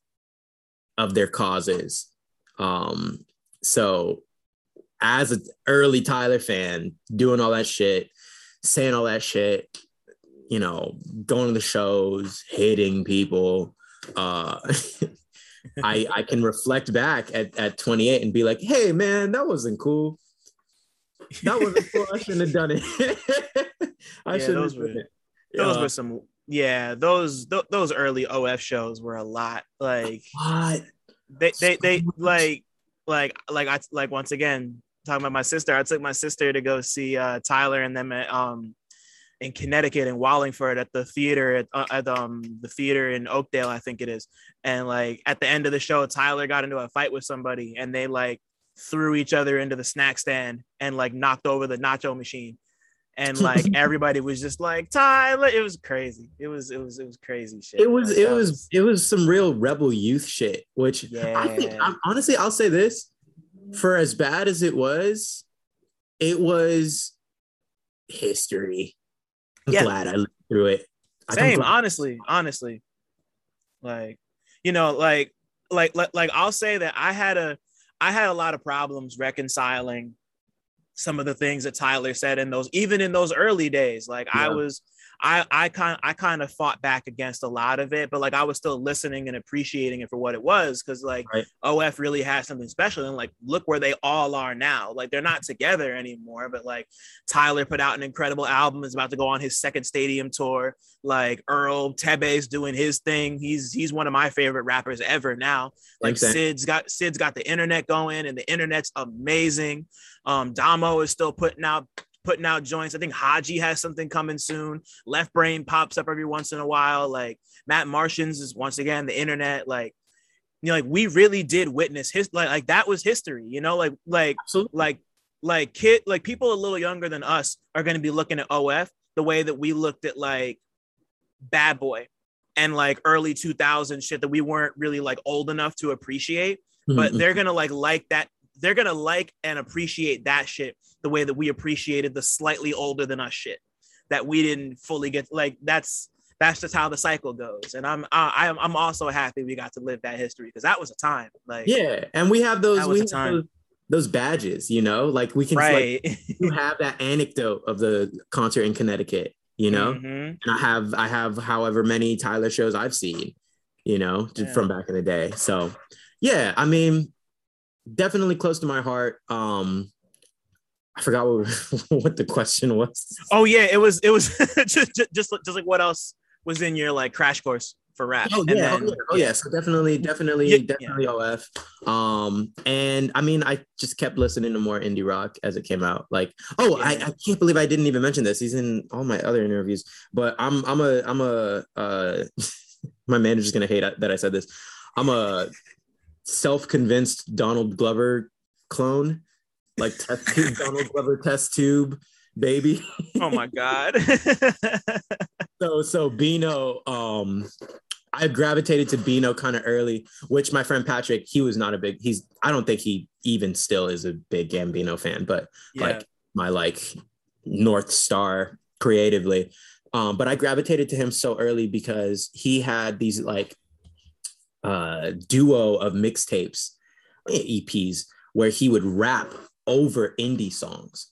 of their causes. Um so as an early tyler fan doing all that shit saying all that shit you know going to the shows hitting people uh I I can reflect back at, at 28 and be like, hey man, that wasn't cool. That wasn't cool. I shouldn't have done it. I Yeah, shouldn't have were- done it. Those Yeah. were some yeah, those th- those early OF shows were a lot. Like what? they they they much. like like like I like once again talking about my sister. I took my sister to go see uh Tyler and them at um in Connecticut in Wallingford at the theater at, uh, at um the theater in Oakdale, I think it is. And like at the end of the show, Tyler got into a fight with somebody and they like threw each other into the snack stand and like knocked over the nacho machine. And like everybody was just like Tyler. It was crazy. It was it was it was crazy shit. It was Like, it that was it was some real rebel youth shit, which I think I'm, honestly I'll say this for as bad as it was, it was history. I'm Yeah. glad I lived through it. I'm same honestly honestly like you know like like like like i'll say that i had a i had a lot of problems reconciling some of the things that tyler said in those even in those early days like i was i i kind i kind of fought back against a lot of it but like i was still listening and appreciating it for what it was because like Right. of really has something special and like look where they all are now like they're not together anymore but like tyler put out an incredible album is about to go on his second stadium tour like Earl Tebe's doing his thing. He's he's one of my favorite rappers ever now. Like man. Syd's got Syd's got the internet going, and the internet's amazing. Um, Domo is still putting out putting out joints. I think Hodgy has something coming soon. Left Brain pops up every once in a while. Like Matt Martians is once again the internet. Like you know, like we really did witness his like like that was history. You know, like like Absolutely. like like kid like people a little younger than us are going to be looking at OF the way that we looked at like Bad Boy and like early 2000 shit that we weren't really like old enough to appreciate but Mhm. they're going to like like that they're going to like and appreciate that shit the way that we appreciated the slightly older than us shit that we didn't fully get like that's that's just how the cycle goes and i'm I, i'm i'm also happy we got to live that history because that was a time like yeah, and we have those we have those, those badges, you know, like we can like right you have that anecdote of the concert in Connecticut, you know, Mhm. and I have I have however many Tyler shows I've seen, you know, Yeah. from back in the day. So yeah, I mean, definitely close to my heart. Um, I forgot what, what the question was. oh yeah it was it was just, just just like what else was in your like crash course for rap Oh And yeah, then- oh yeah, oh yeah. So definitely, definitely, Yeah, yeah. definitely OF. Um, and I mean, I just kept listening to more indie rock as it came out. Like, oh, I, I can't believe I didn't even mention this. He's in all my other interviews, but I'm I'm a I'm a uh, my manager's gonna hate that I said this. I'm a self-convinced Donald Glover clone. Like test tube, Donald Glover test tube, baby. oh my god. so so Beano, um, I gravitated to Beano kind of early, which my friend Patrick, he was not a big. He's I don't think he even still is a big Gambino fan, but yeah. like my like North Star creatively. Um, but I gravitated to him so early because he had these like uh duo of mixtapes, EPs, where he would rap over indie songs.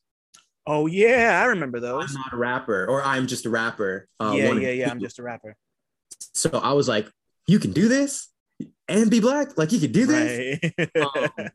Oh yeah, I remember those. I'm not a rapper, or I'm just a rapper. Uh, yeah, yeah, yeah. I'm just a rapper. So I was like, you can do this and be black. Like you could do this. Right. um,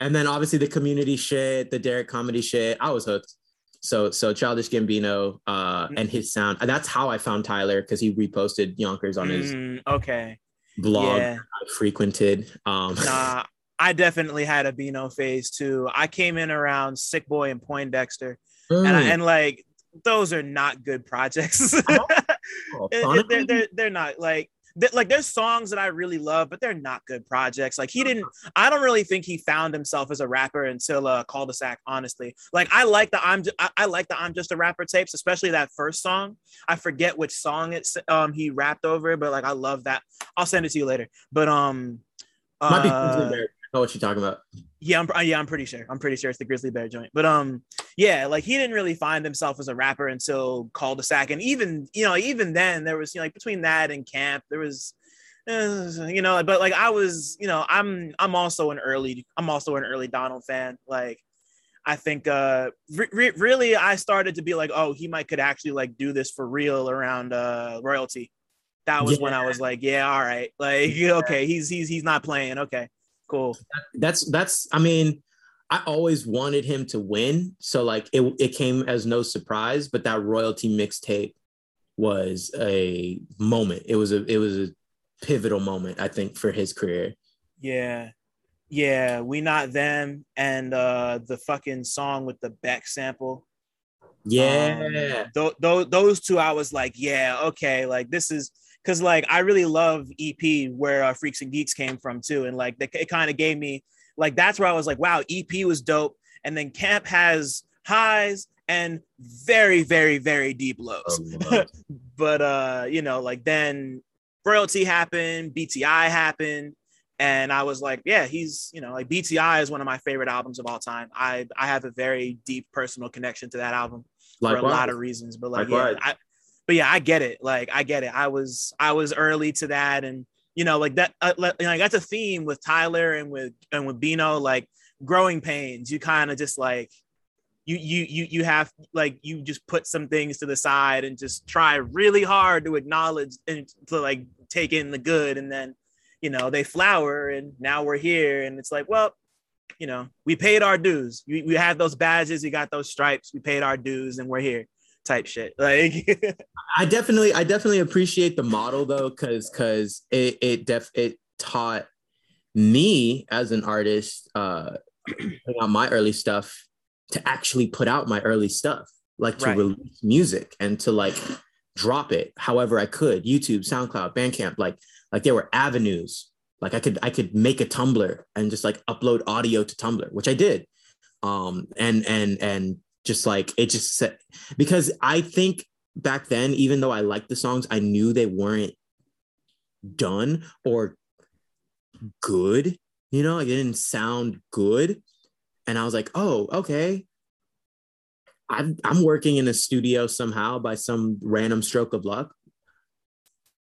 and then obviously the community shit, the Derrick comedy shit. I was hooked. So so Childish Gambino uh, mm. and his sound. That's how I found Tyler because he reposted Yonkers on his mm, okay blog yeah. I frequented. Um, nah, I definitely had a Beano phase too. I came in around Sick Boi and Poindexter, mm. and, I, and like those are not good projects. oh, they're, they're, they're not like like there's songs that I really love, but they're not good projects. Like he didn't, I don't really think he found himself as a rapper until uh Culdesac, honestly. Like I like the I'm I, I like the I'm just a rapper tapes, especially that first song. I forget which song it's um he rapped over, but like I love that. I'll send it to you later. But um might uh, know what you're talking about. Yeah, I'm yeah, I'm pretty sure. I'm pretty sure it's the Grizzly Bear joint. But um, yeah, like he didn't really find himself as a rapper until Culdesac, and even you know, even then there was you know, like between that and camp, there was uh, you know, but like I was, you know, I'm I'm also an early I'm also an early Donald fan. Like I think uh re- really I started to be like, oh, he might could actually like do this for real around uh royalty. That was yeah. when I was like, yeah, all right, like okay, he's he's he's not playing, okay cool. That's that's. I mean, I always wanted him to win, so like it it came as no surprise. But that royalty mixtape was a moment. It was a it was a pivotal moment, I think, for his career. Yeah. Yeah, we not them and uh the fucking song with the back sample. Yeah. Um, th- th- those two I was like, yeah, okay, like this is because like I really love EP where uh, Freaks and Geeks came from too, and like the, it kind of gave me like that's where I was like, wow, EP was dope, and then Camp has highs and very very very deep lows, oh, but uh you know like then royalty happened, BTI happened. And I was like, yeah, he's, you know, like BTI is one of my favorite albums of all time. I I have a very deep personal connection to that album Likewise. for a lot of reasons. But like, Likewise. yeah, I, but yeah, I get it. Like I get it. I was I was early to that, and you know, like that. Uh, like that's a theme with Tyler and with and with Beano. Like growing pains. You kind of just like you you you you have like you just put some things to the side and just try really hard to acknowledge and to like take in the good, and then you know they flower, and now we're here, and it's like, well, you know, we paid our dues. We, we have those badges, we got those stripes, we paid our dues, and we're here type shit. Like I definitely I definitely appreciate the model though, cause cause it it def it taught me as an artist uh on my early stuff to actually put out my early stuff, like to right. release music and to like drop it however I could. YouTube, SoundCloud, Bandcamp, like like there were avenues. Like I could I could make a Tumblr and just like upload audio to Tumblr, which I did. Um and and and just like it just said because I think back then, even though I liked the songs, I knew they weren't done or good. You know, it didn't sound good. And I was like, oh, okay. I'm, I'm working in a studio somehow by some random stroke of luck.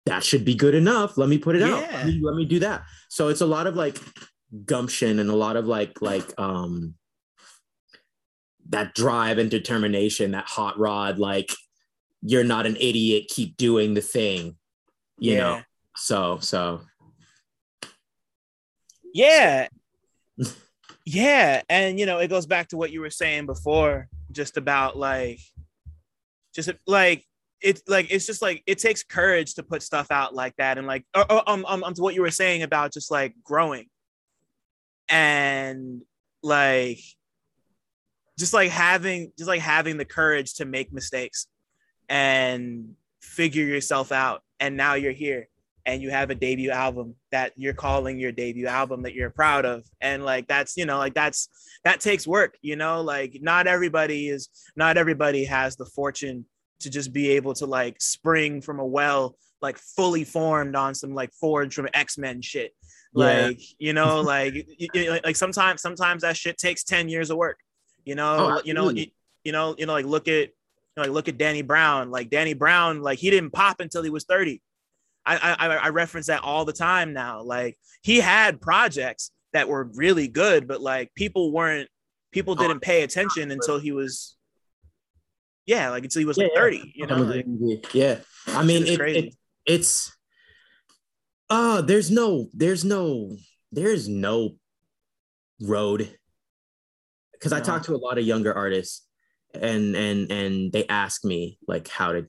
That should be good enough. Let me put it yeah. out. Let me, let me do that. So it's a lot of like gumption and a lot of like like um that drive and determination, that hot rod, like you're not an idiot, keep doing the thing, you yeah. know. So so yeah. yeah. And you know, it goes back to what you were saying before, just about like just like it's like it's just like it takes courage to put stuff out like that and like uh, uh, um, um, um to what you were saying about just like growing and like just like having just like having the courage to make mistakes and figure yourself out. And now you're here and you have a debut album that you're calling your debut album that you're proud of. And like that's you know like that's that takes work you know? Like not everybody is not everybody has the fortune to just be able to like spring from a well like fully formed on some like forge from x-men shit. Like yeah. you know like you, like sometimes sometimes that shit takes 10 years of work you know oh, you know you, you know you know like look at like look at danny brown like danny brown like he didn't pop until he was 30 I, I I reference that all the time now. Like he had projects that were really good, but like people weren't people oh, didn't pay attention until he was yeah, like until he was yeah, like 30, you know. Like, yeah. I mean it, it, it's uh there's no there's no there's no road because no. I talk to a lot of younger artists and and and they ask me like how to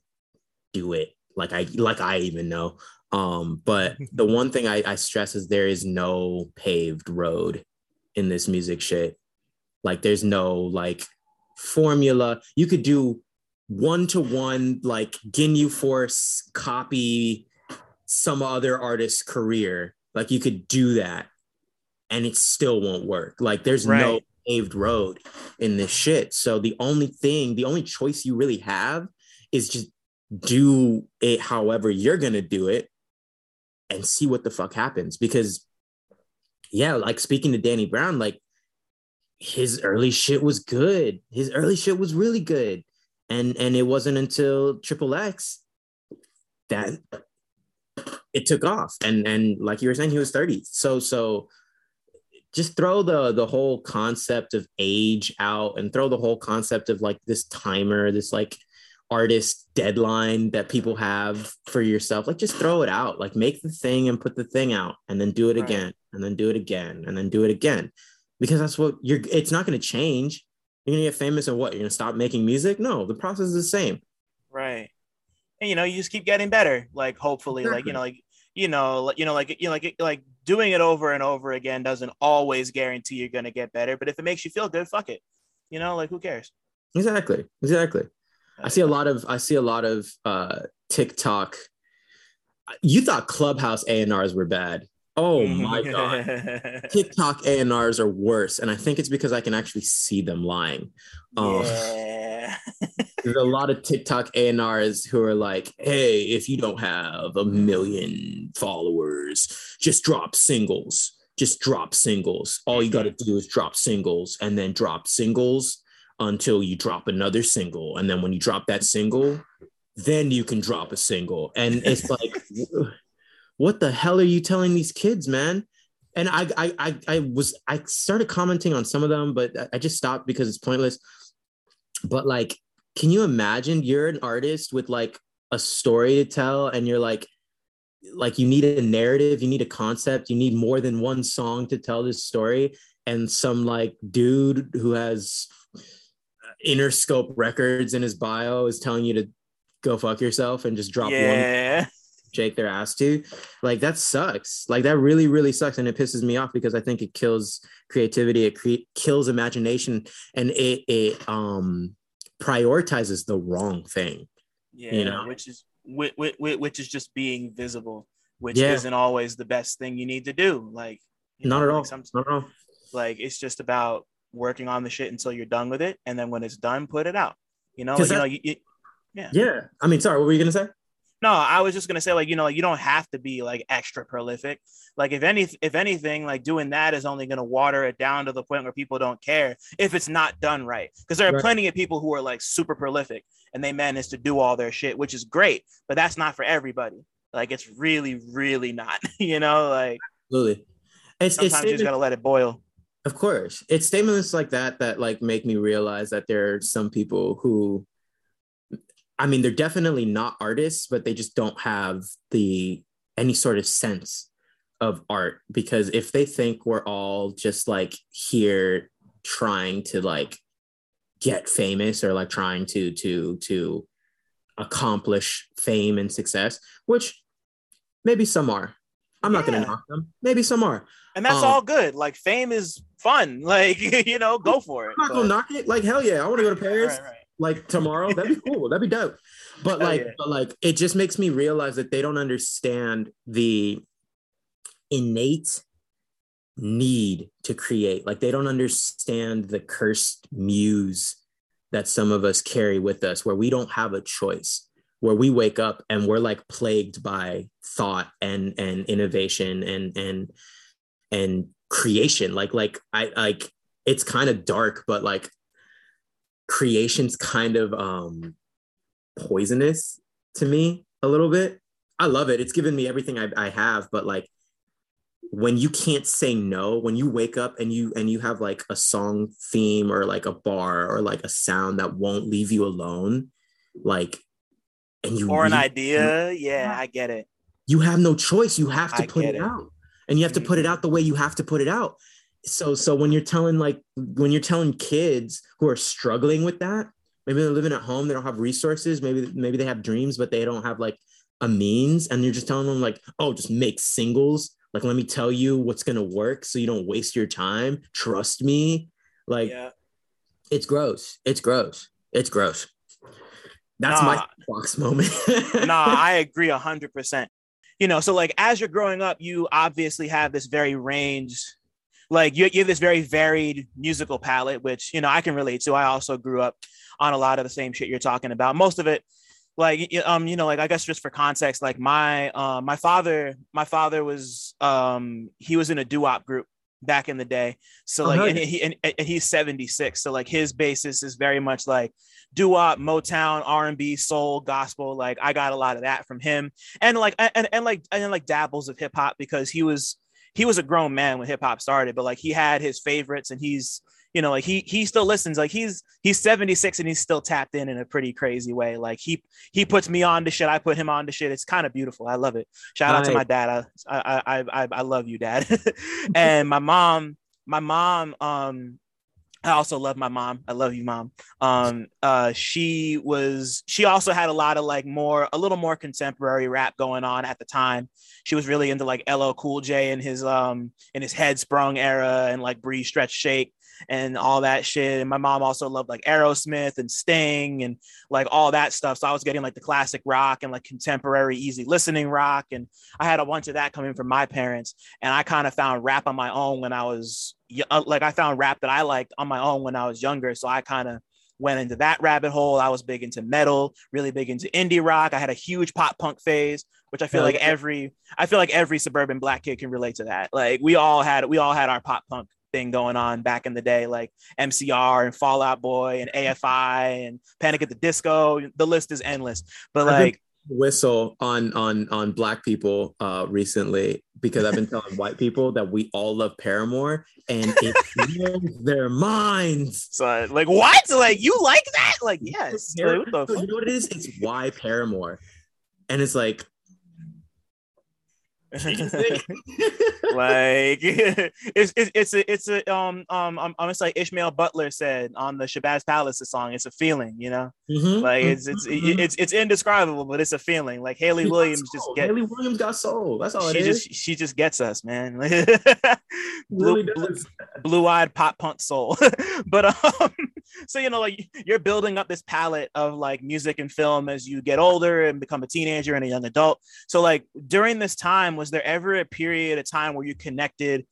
do it like I like I even know. Um, but the one thing I, I stress is there is no paved road in this music shit. Like there's no like formula. You could do one to one like Ginyu Force copy some other artist's career. Like you could do that and it still won't work. Like there's right. no paved road in this shit. So the only thing, the only choice you really have is just do it however you're going to do it and see what the fuck happens. Because yeah like speaking to danny brown like his early shit was good. His early shit was really good. And and it wasn't until triple x that it took off. And and like you were saying he was 30 so so just throw the the whole concept of age out and throw the whole concept of like this timer this like artist deadline that people have for yourself. Like just throw it out. Like make the thing and put the thing out and then do it right. again and then do it again and then do it again. Because that's what you're it's not going to change. You're going to get famous and what? You're going to stop making music? No the process is the same. Right. And you know you just keep getting better. Like hopefully exactly. like you know like you know you know like you know like like doing it over and over again doesn't always guarantee you're going to get better but if it makes you feel good fuck it you know like who cares exactly exactly I see a lot of I see a lot of uh, TikTok. You thought Clubhouse A&Rs were bad. Oh my god. TikTok A&Rs are worse and I think it's because I can actually see them lying. Um, yeah. there's a lot of TikTok A&Rs who are like, "Hey, if you don't have a million followers, just drop singles. Just drop singles. All you got to do is drop singles and then drop singles until you drop another single. And then when you drop that single, then you can drop a single. And it's like, what the hell are you telling these kids, man? And I, I, I, I was, I started commenting on some of them, but I just stopped because it's pointless. But like, can you imagine you're an artist with like a story to tell and you're like, like you need a narrative, you need a concept, you need more than one song to tell this story. And some like dude who has Interscope Records in his bio is telling you to go fuck yourself and just drop yeah. one shake their ass to like that sucks like that really really sucks and it pisses me off because i think it kills creativity it cre- kills imagination and it it um prioritizes the wrong thing yeah you know which is which, which, which is just being visible which yeah. isn't always the best thing you need to do like not know, at all like not at all like it's just about working on the shit until you're done with it, and then when it's done, put it out. You know, you know, you, you, yeah. Yeah. I mean, sorry, what were you gonna say? No, I was just gonna say, like, you know, like, you don't have to be like extra prolific. Like, if any, if anything, like doing that is only gonna water it down to the point where people don't care if it's not done right. Because there are right. plenty of people who are like super prolific and they manage to do all their shit, which is great, but that's not for everybody. Like, it's really, really not. you know, like absolutely. It's, sometimes it's, you just gotta let it boil. Of course. It's statements like that that like make me realize that there are some people who I mean, they're definitely not artists, but they just don't have the any sort of sense of art because if they think we're all just like here trying to like get famous or like trying to to to accomplish fame and success, which maybe some are. I'm yeah. not going to knock them. Maybe some are. And that's um, all good. Like fame is fun. Like, you know, go for it. I'm not going to knock it. Like, hell yeah. I want to go to Paris. Right, right. Like tomorrow, that'd be cool. That'd be dope. But Hell like, yeah. but like, it just makes me realize that they don't understand the innate need to create. Like, they don't understand the cursed muse that some of us carry with us, where we don't have a choice, where we wake up and we're like plagued by thought and and innovation and and and creation. Like, like I like it's kind of dark, but like creation's kind of um poisonous to me a little bit. I love it. It's given me everything I, I have, but like when you can't say no, when you wake up and you and you have like a song theme or like a bar or like a sound that won't leave you alone, like and you or an idea. Yeah, I get it. you have no choice. You have to I put it, it. out. And you have to put it Mhm. out the way you have to put it out. So so when you're telling like when you're telling kids who are struggling with that, maybe they're living at home, they don't have resources, maybe maybe they have dreams, but they don't have like a means, and you're just telling them like, oh, just make singles. Like, let me tell you what's gonna work so you don't waste your time. Trust me. Like yeah. it's gross. It's gross. It's gross. That's Nah. my box moment. nah, I agree a hundred percent. You know, so like as you're growing up, you obviously have this very range, like you, you have this very varied musical palette, which you know I can relate to. I also grew up on a lot of the same shit you're talking about. Most of it, like um, you know, like I guess just for context, like my uh, my father, my father was um he was in a doo-wop group back in the day. So Oh, like and he and, and he's 76. So like his basis is very much like doo-wop, Motown, R&B, soul, gospel. Like I got a lot of that from him, and like and and like and like dabbles of hip hop because he was he was a grown man when hip hop started, but like he had his favorites, and he's you know like he he still listens. Like he's he's 76 and he's still tapped in in a pretty crazy way. Like he he puts me on to shit, I put him on to shit. It's kind of beautiful. I love it. Shout out to my dad. I I I I, I love you, dad. and my mom, my mom, um. I also love my mom. I love you, mom. Um uh she was she also had a lot of like more a little more contemporary rap going on at the time. She was really into like LL Cool J in his um in his head sprung era and like breathe stretch shake and all that shit and my mom also loved like Aerosmith and Sting and like all that stuff so I was getting like the classic rock and like contemporary easy listening rock and I had a bunch of that coming from my parents and I kind of found rap on my own when I was uh, like I found rap that I liked on my own when I was younger so I kind of went into that rabbit hole. I was big into metal, really big into indie rock. I had a huge pop punk phase, which I feel like every I feel like every suburban black kid can relate to that. Like we all had we all had our pop punk thing going on back in the day, like MCR and Fall Out Boy and AFI and Panic at the Disco. The list is endless. But like whistle on on on black people uh recently because I've been telling white people that we all love Paramore and it blows their minds. so like what? Like you like that? Like yes. Like, what you know what it is? It's why Paramore. And it's like like it's it's it's a it's a um um um it's like Ishmael Butler said on the Shabazz Palaces song. It's a feeling, you know. Mhm, Like it's it's mhm, mhm. it's it's indescrible, but it's a feeling. Like Hayley He got Williams just get Hayley Williams got soul. That's all it she is. just she just gets us, man. blue, blue, blue-eyed pop punk soul. but um, so you know, like you're building up this palette of like music and film as you get older and become a teenager and a young adult. So like during this time, was there ever a period of time where you connected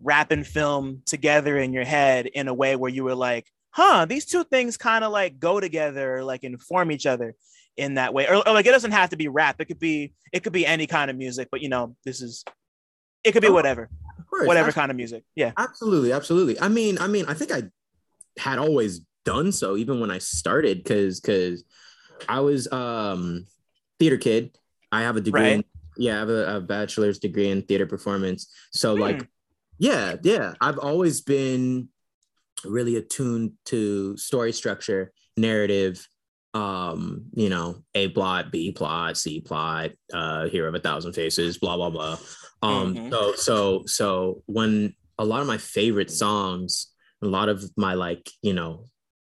rap and film together in your head in a way where you were like, huh, these two things kind of like go together, or like inform each other in that way? Or, or like it doesn't have to be rap. It could be it could be any kind of music, but you know, this is it could be Oh, whatever, whatever kind of music. Yeah. Absolutely, absolutely. I mean, I mean, I think I had always done so even when I started because because I was um theater kid. I have a degree in Right. Yeah, I have a, a bachelor's degree in theater performance. So Hmm. like yeah, yeah. I've always been really attuned to story structure, narrative, um, you know, A plot, B plot, C plot, uh, Hero of a Thousand Faces, blah blah blah. Um, Mhm. so so so when a lot of my favorite songs, a lot of my like, you know,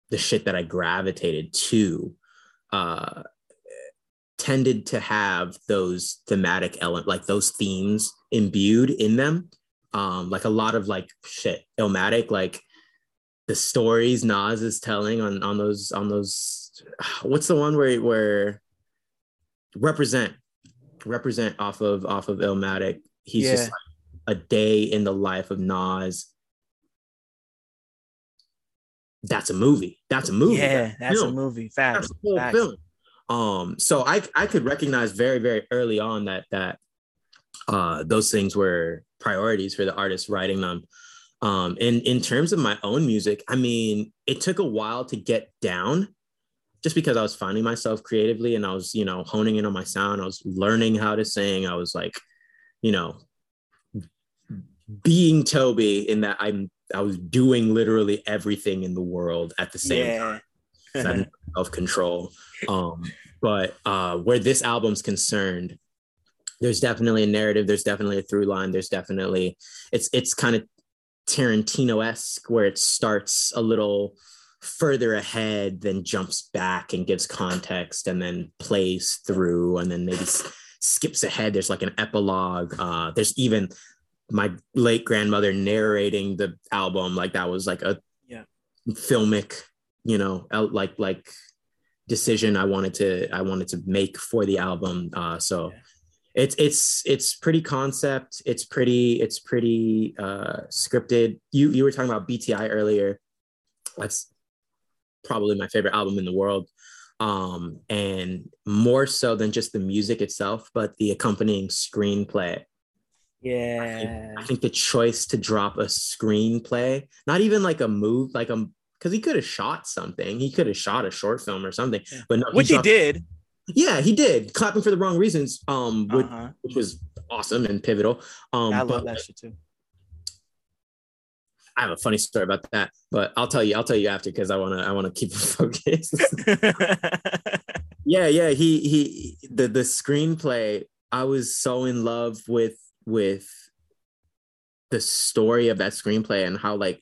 the shit that I gravitated to, uh tended to have those thematic element like those themes imbued in them um like a lot of like shit Illmatic like the stories Nas is telling on on those on those what's the one where where represent represent off of off of Illmatic. He's yeah. just like a day in the life of Nas. That's a movie. That's a movie. Yeah, that's, that's a movie. That's a whole Fact. film. Um, so I I could recognize very very early on that that uh, those things were priorities for the artists writing them. Um, and in terms of my own music, I mean, it took a while to get down just because I was finding myself creatively and I was, you know, honing in on my sound. I was learning how to sing. I was like, you know, being Toby in that I'm I was doing literally everything in the world at the same yeah. time. self control. Um, but uh, where this album's concerned, there's definitely a narrative. There's definitely a through line. There's definitely it's it's kind of Tarantino esque where it starts a little further ahead, then jumps back and gives context, and then plays through, and then maybe s- skips ahead. There's like an epilogue. Uh, there's even my late grandmother narrating the album, like that was like a yeah filmic, you know, like like decision I wanted to I wanted to make for the album. Uh, so. Yeah. it's it's it's pretty concept. It's pretty it's pretty uh scripted. You you were talking about BTI earlier. That's probably my favorite album in the world. Um and more so than just the music itself but the accompanying screenplay. Yeah I think, I think the choice to drop a screenplay not even like a move like a because he could have shot something he could have shot a short film or something but no, which he, he did yeah, he did. Clapping for the wrong reasons, um, which, uh-huh. which was awesome and pivotal. Um, I love that shit too. I have a funny story about that, but I'll tell you. I'll tell you after because I wanna. I wanna keep it focused. yeah, yeah. He he. The the screenplay. I was so in love with with the story of that screenplay and how like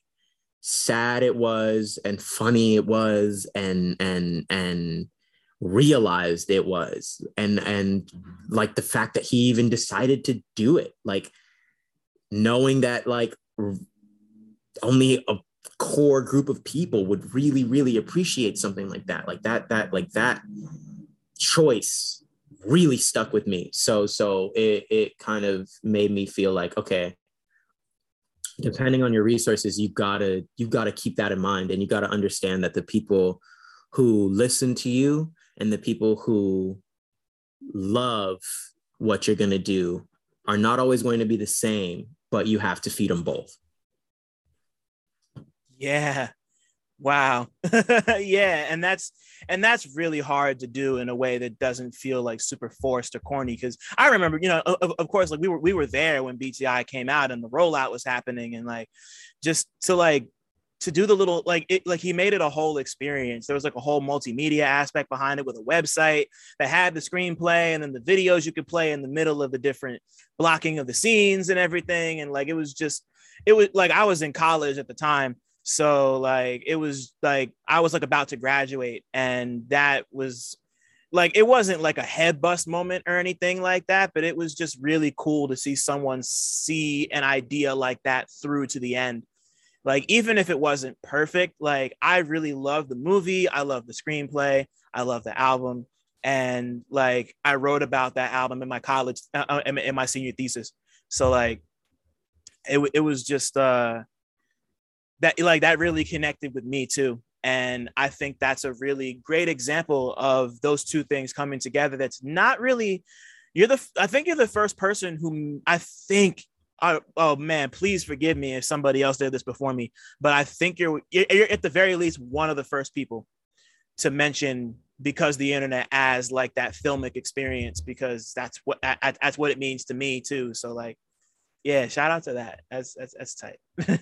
sad it was and funny it was and and and realized it was. And and like the fact that he even decided to do it like knowing that like only a core group of people would really really appreciate something like that like that that like that choice really stuck with me. So so it it kind of made me feel like okay depending on your resources you've got to you've got to keep that in mind and you got to understand that the people who listen to you and the people who love what you're going to do are not always going to be the same, but you have to feed them both. Yeah. Wow. yeah, and that's and that's really hard to do in a way that doesn't feel like super forced or corny cuz I remember, you know, of, of course like we were we were there when BTI came out and the rollout was happening and like just to like to do the little like it like he made it a whole experience there was like a whole multimedia aspect behind it with a website that had the screenplay and then the videos you could play in the middle of the different blocking of the scenes and everything and like it was just it was like i was in college at the time so like it was like i was like about to graduate and that was like it wasn't like a head bust moment or anything like that but it was just really cool to see someone see an idea like that through to the end. Like even if it wasn't perfect like i really love the movie i love the screenplay i love the album and like i wrote about that album in my college uh, uh in my senior thesis. So like it, it was just uh that like that really connected with me too and i think that's a really great example of those two things coming together that's not really you're the i think you're the first person who i think I, oh man, please forgive me if somebody else did this before me, but I think you're you're at the very least one of the first people to mention because the internet as like that filmic experience because that's what that's what it means to me too. So like, yeah, shout out to that. That's that's that's tight.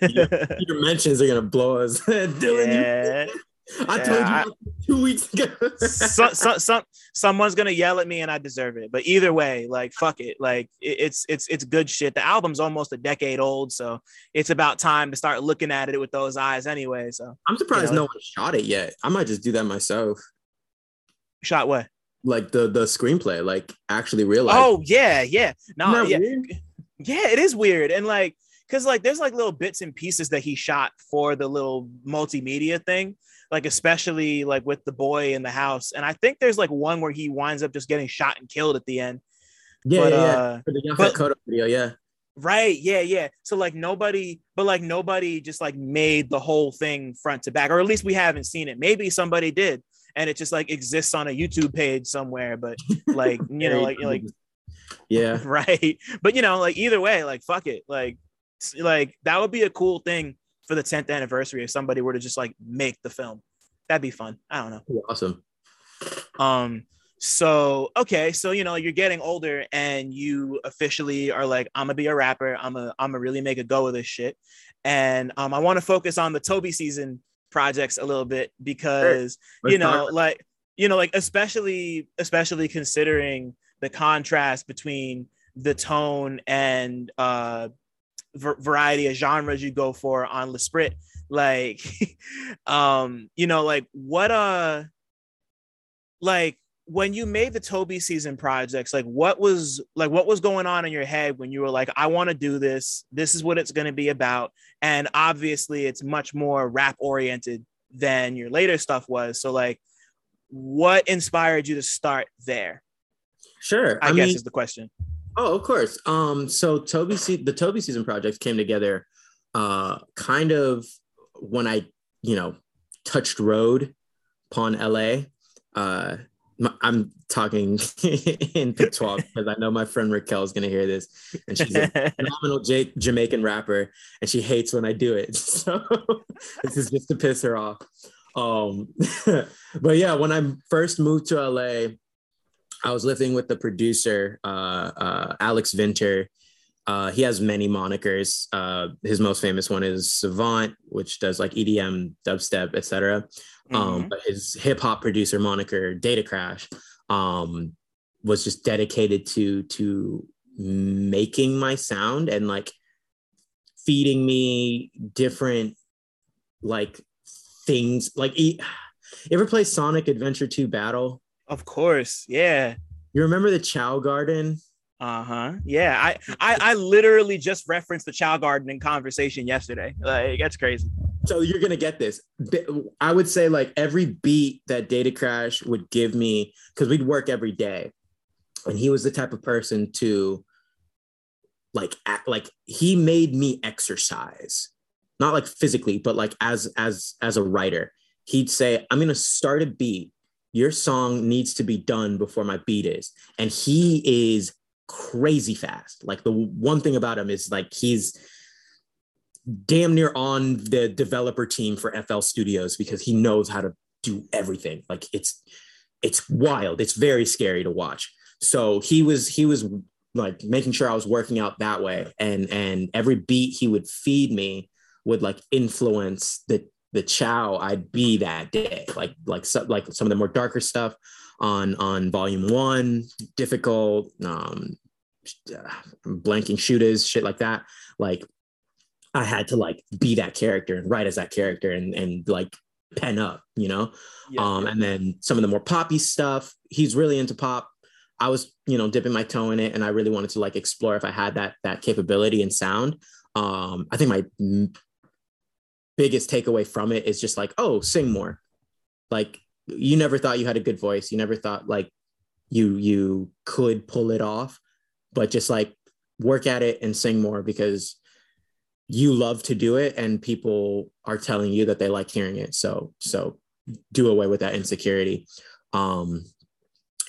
your, your mentions are gonna blow us, Dylan. Yeah. You, I yeah, told you I, two weeks ago. so, so, so, someone's gonna yell at me, and I deserve it. But either way, like fuck it, like it, it's it's it's good shit. The album's almost a decade old, so it's about time to start looking at it with those eyes, anyway. So I'm surprised you know, no one shot it yet. I might just do that myself. Shot what? Like the the screenplay, like actually realize. Oh yeah, yeah. No, yeah, weird? Yeah. It is weird, and like because like there's like little bits and pieces that he shot for the little multimedia thing, like especially like with the boy in the house, and I think there's like one where he winds up just getting shot and killed at the end. Yeah, But, yeah, uh, For the but- video, yeah. Right. Yeah. Yeah. So like nobody, but like nobody just like made the whole thing front to back, or at least we haven't seen it. Maybe somebody did, and it just like exists on a YouTube page somewhere. But like you know, like like yeah. right. But you know, like either way, like fuck it, like like that would be a cool thing for the 10th anniversary if somebody were to just like make the film. That'd be fun. I don't know. Awesome. Um, so okay, so you know, you're getting older and you officially are like, I'm gonna be a rapper, I'm gonna I'm gonna really make a go of this shit. And um, I want to focus on the Toby season projects a little bit because you know, like you know, like especially especially considering the contrast between the tone and uh variety of genres you go for on L'Esprit. Like, um, you know, like what uh like when you made the Toby season projects, like what was like what was going on in your head when you were like, I want to do this, this is what it's gonna be about. And obviously it's much more rap oriented than your later stuff was. So like what inspired you to start there? Sure. I, I, guess mean, is the question. Oh, of course. Um, so Toby, se- the Toby season projects came together, uh, kind of when I, you know, touched road upon LA. Uh, I'm talking in patois because I know my friend Raquel is gonna hear this, and she's a phenomenal J- Jamaican rapper, and she hates when I do it. So this is just to piss her off. Um, but yeah, when I first moved to LA, I was living with the producer, uh, uh, Alex Vinter. Uh, he has many monikers. Uh, his most famous one is Savant, which does like EDM, dubstep, etc. Um, Mhm. but his hip hop producer moniker, Data Crash, um, was just dedicated to to making my sound and like feeding me different like things. Like, e- you ever play Sonic Adventure 2 Battle? Of course, yeah. You remember the Chao Garden? Uh-huh. Yeah. I, I I literally just referenced the Chao Garden in conversation yesterday. Like that's crazy. So you're gonna get this. I would say like every beat that Data Crash would give me, because we'd work every day, and he was the type of person to like act like he made me exercise, not like physically, but like as as as a writer. He'd say, "I'm gonna start a beat. Your song needs to be done before my beat is," and he is crazy fast. Like the one thing about him is like he's damn near on the developer team for FL Studios because he knows how to do everything. Like it's it's wild. It's very scary to watch. So he was he was like making sure I was working out that way and and every beat he would feed me would like influence the the Chao I'd be that day. Like like so, like some of the more darker stuff on on volume 1, difficult um blanking shooters, shit like that. Like I had to like be that character and write as that character and and like pen up, you know. Yeah. Um, and then some of the more poppy stuff. He's really into pop. I was, you know, dipping my toe in it, and I really wanted to like explore if I had that that capability and sound. Um, I think my biggest takeaway from it is just like, oh, sing more. Like you never thought you had a good voice. You never thought like you you could pull it off, but just like work at it and sing more because you love to do it and people are telling you that they like hearing it so so do away with that insecurity um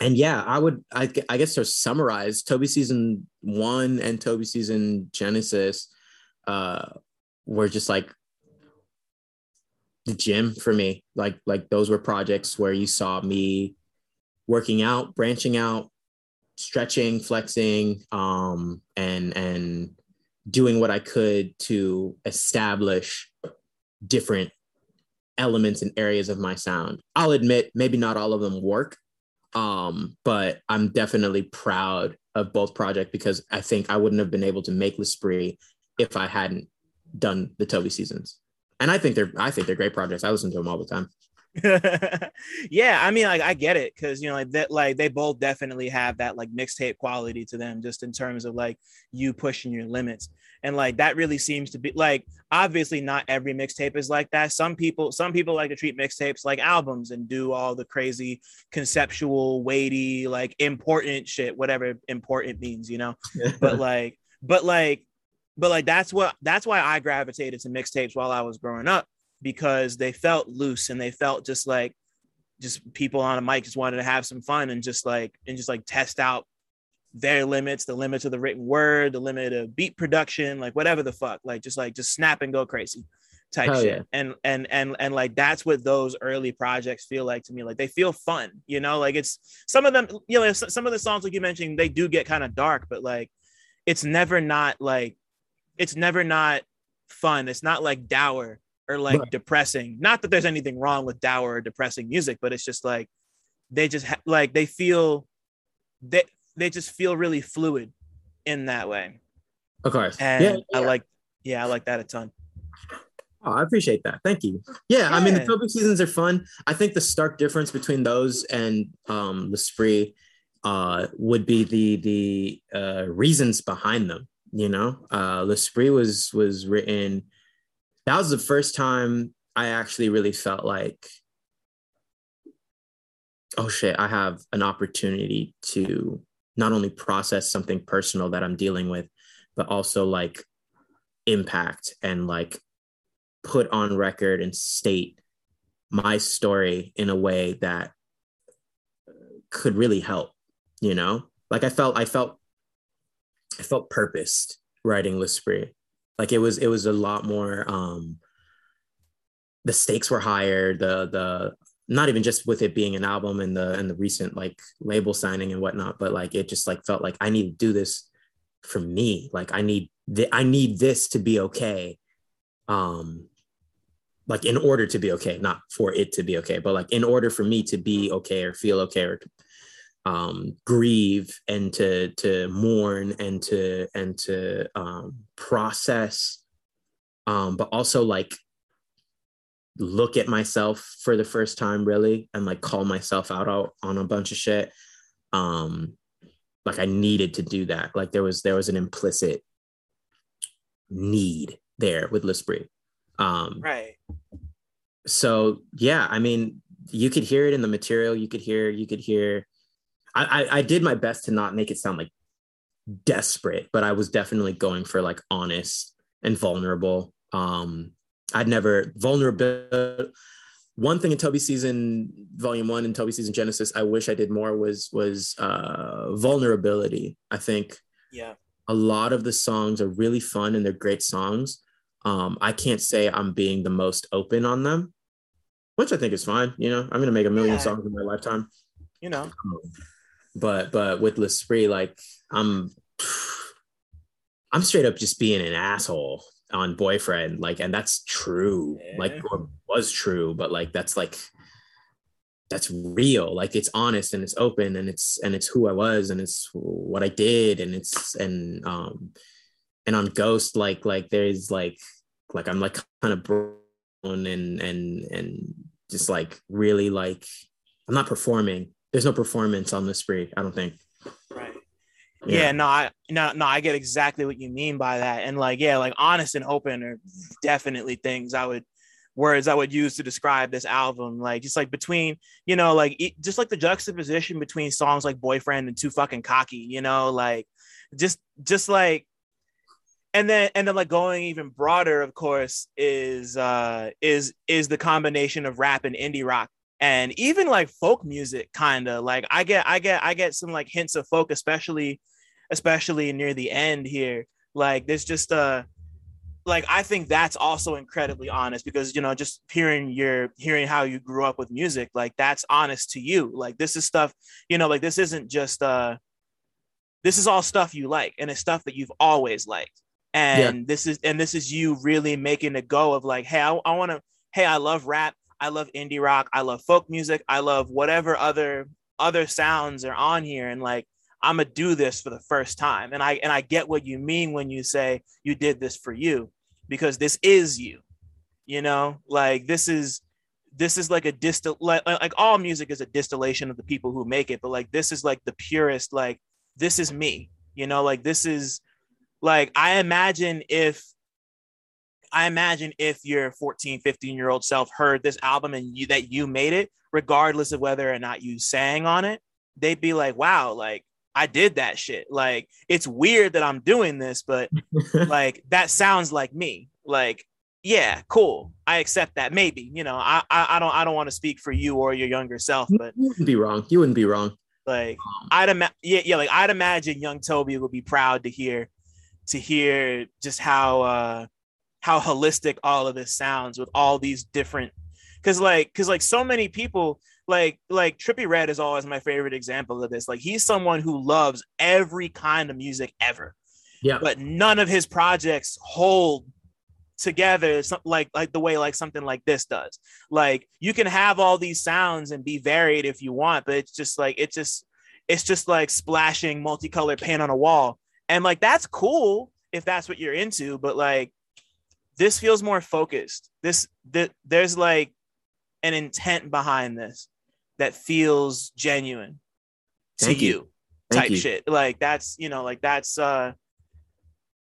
and yeah i would i, I guess to summarize toby season one and toby season genesis uh were just like the gym for me like like those were projects where you saw me working out branching out stretching flexing um and and doing what I could to establish different elements and areas of my sound. I'll admit maybe not all of them work, um, but I'm definitely proud of both projects because I think I wouldn't have been able to make L'Esprit if I hadn't done the Toby seasons. And I think they're I think they're great projects. I listen to them all the time. yeah, I mean, like I get it because you know, like that, like they both definitely have that like mixtape quality to them, just in terms of like you pushing your limits, and like that really seems to be like obviously not every mixtape is like that. Some people, some people like to treat mixtapes like albums and do all the crazy conceptual, weighty, like important shit, whatever important means, you know. but like, but like, but like that's what that's why I gravitated to mixtapes while I was growing up because they felt loose and they felt just like just people on a mic just wanted to have some fun and just like and just like test out their limits, the limits of the written word, the limit of beat production, like whatever the fuck, like just like just snap and go crazy type Hell shit. Yeah. And and and and like that's what those early projects feel like to me. Like they feel fun, you know, like it's some of them, you know, some of the songs like you mentioned, they do get kind of dark, but like it's never not like it's never not fun. It's not like dour or like right. depressing. Not that there's anything wrong with dour or depressing music, but it's just like they just ha- like they feel they they just feel really fluid in that way. Of course. And yeah, yeah. I like yeah, I like that a ton. Oh, I appreciate that. Thank you. Yeah, yeah, I mean the Toby seasons are fun. I think the stark difference between those and um spree uh would be the the uh reasons behind them. You know, uh L'Esprit was was written that was the first time I actually really felt like, oh shit, I have an opportunity to not only process something personal that I'm dealing with, but also like impact and like put on record and state my story in a way that could really help, you know? Like I felt, I felt, I felt purposed writing L'Esprit. Like it was it was a lot more um the stakes were higher, the the not even just with it being an album and the and the recent like label signing and whatnot, but like it just like felt like I need to do this for me. Like I need th- I need this to be okay. Um like in order to be okay, not for it to be okay, but like in order for me to be okay or feel okay or um, grieve and to to mourn and to and to um, process, um, but also like look at myself for the first time really and like call myself out, out on a bunch of shit. Um, like I needed to do that. Like there was there was an implicit need there with L'Esprit. Um, right. So yeah, I mean, you could hear it in the material. You could hear you could hear I, I, I did my best to not make it sound like desperate, but I was definitely going for like honest and vulnerable. Um, I'd never vulnerable. One thing in Toby season volume one and Toby season Genesis, I wish I did more was was uh, vulnerability. I think yeah, a lot of the songs are really fun and they're great songs. Um, I can't say I'm being the most open on them, which I think is fine. You know, I'm gonna make a million yeah. songs in my lifetime. You know, um, but but with L'Esprit, like I'm I'm straight up just being an asshole on boyfriend. Like, and that's true. Yeah. Like or was true, but like that's like that's real. Like it's honest and it's open and it's and it's who I was and it's what I did and it's and um and on Ghost, like like there's like like I'm like kind of broken and and and just like really like I'm not performing there's no performance on L'Esprit. I don't think. Right. Yeah. yeah, no, I no, no, I get exactly what you mean by that. And like, yeah, like honest and open are definitely things I would words I would use to describe this album. Like just like between, you know, like it, just like the juxtaposition between songs like Boyfriend and Too Fucking Cocky, you know, like just just like and then and then like going even broader, of course, is uh is is the combination of rap and indie rock and even like folk music kind of like i get i get i get some like hints of folk especially especially near the end here. Like there's just uh like i think that's also incredibly honest because you know just hearing your hearing how you grew up with music like that's honest to you. Like this is stuff you know like this isn't just uh this is all stuff you like and it's stuff that you've always liked. And yeah. this is and this is you really making a go of like hey i, I want to hey i love rap I love indie rock. I love folk music. I love whatever other other sounds are on here. And like, I'm gonna do this for the first time. And I and I get what you mean when you say you did this for you, because this is you. You know, like this is this is like a distil like, like all music is a distillation of the people who make it but like this is like the purest like this is me you know like this is like i imagine if i imagine if your 14 15 year old self heard this album and you that you made it regardless of whether or not you sang on it they'd be like wow like i did that shit. Like it's weird that i'm doing this but like that sounds like me. Like yeah cool. I accept that. Maybe you know i i, I don't i don't want to speak for you or your younger self but you wouldn't be wrong. You wouldn't be wrong. Like i'd imagine yeah, yeah like i'd imagine young toby would be proud to hear to hear just how uh how holistic all of this sounds with all these different because like because like so many people like like Trippie Redd is always my favorite example of this. Like he's someone who loves every kind of music ever. Yeah. But none of his projects hold together like like the way like something like this does. Like you can have all these sounds and be varied if you want but it's just like it's just it's just like splashing multicolored paint on a wall. And like that's cool if that's what you're into but like this feels more focused. This th- there's like an intent behind this that feels genuine Thank to you. type you. shit. Like that's you know like that's uh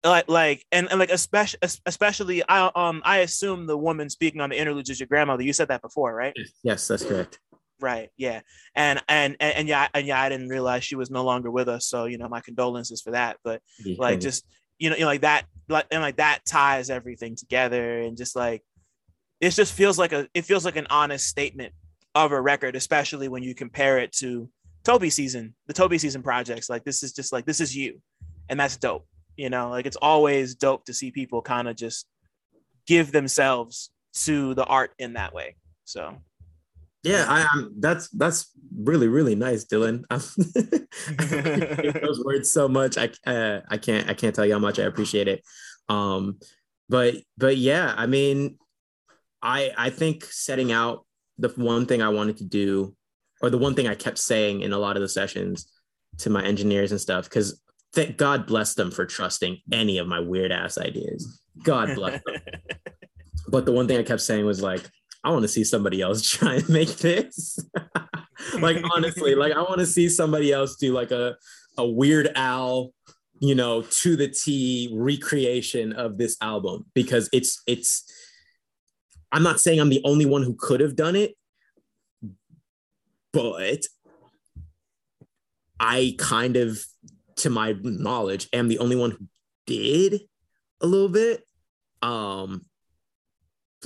like like and, and like especially especially i um i assume the woman speaking on the interlude is your grandmother. You said that before right? Yes that's correct. Right yeah. And and and, and yeah and yeah i didn't realize she was no longer with us so you know my condolences for that. But like just you know, you know like that like and like that ties everything together and just like it just feels like a it feels like an honest statement of a record especially when you compare it to toby season the toby season projects. Like this is just like this is you. And that's dope you know? Like it's always dope to see people kind of just give themselves to the art in that way. So yeah i am that's that's really really nice dylan. Those words so much. I uh, i can't i can't tell you how much i appreciate it. Um but but yeah i mean i i think setting out the one thing i wanted to do or the one thing i kept saying in a lot of the sessions to my engineers and stuff because thank god bless them for trusting any of my weird ass ideas. God bless them. But the one thing i kept saying was like I want to see somebody else try and make this. like honestly, like I want to see somebody else do like a a Weird Al, you know, to the T recreation of this album because it's it's. I'm not saying I'm the only one who could have done it, but I kind of, to my knowledge, am the only one who did a little bit. Um,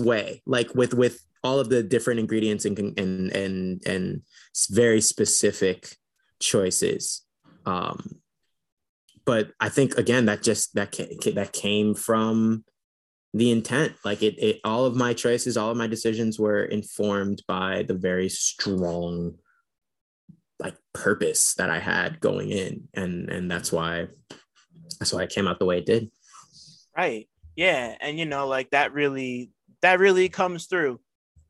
way like with with all of the different ingredients and and and and very specific choices. Um but i think again that just that that came from the intent. Like it, it all of my choices all of my decisions were informed by the very strong like purpose that i had going in. And and that's why that's why it came out the way it did. Right. Yeah. And you know like that really that really comes through.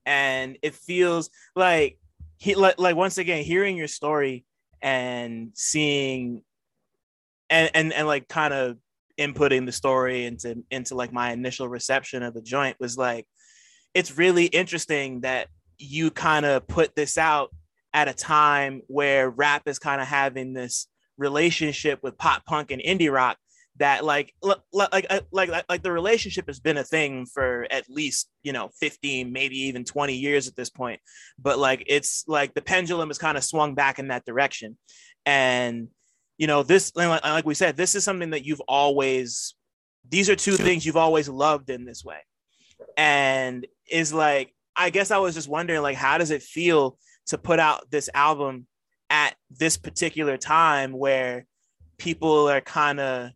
And it feels like he like, like once again hearing your story and seeing and and, and like kind of inputting the story into into like my initial reception of the joint was like it's really interesting that you kind of put this out at a time where rap is kind of having this relationship with pop punk and indie rock that like like uh, like like like the relationship has been a thing for at least you know 15 maybe even 20 years at this point. But like it's like the pendulum has kind of swung back in that direction. And you know this like we said this is something that you've always these are two things you've always loved in this way. And is like i guess i was just wondering like how does it feel to put out this album at this particular time where people are kind of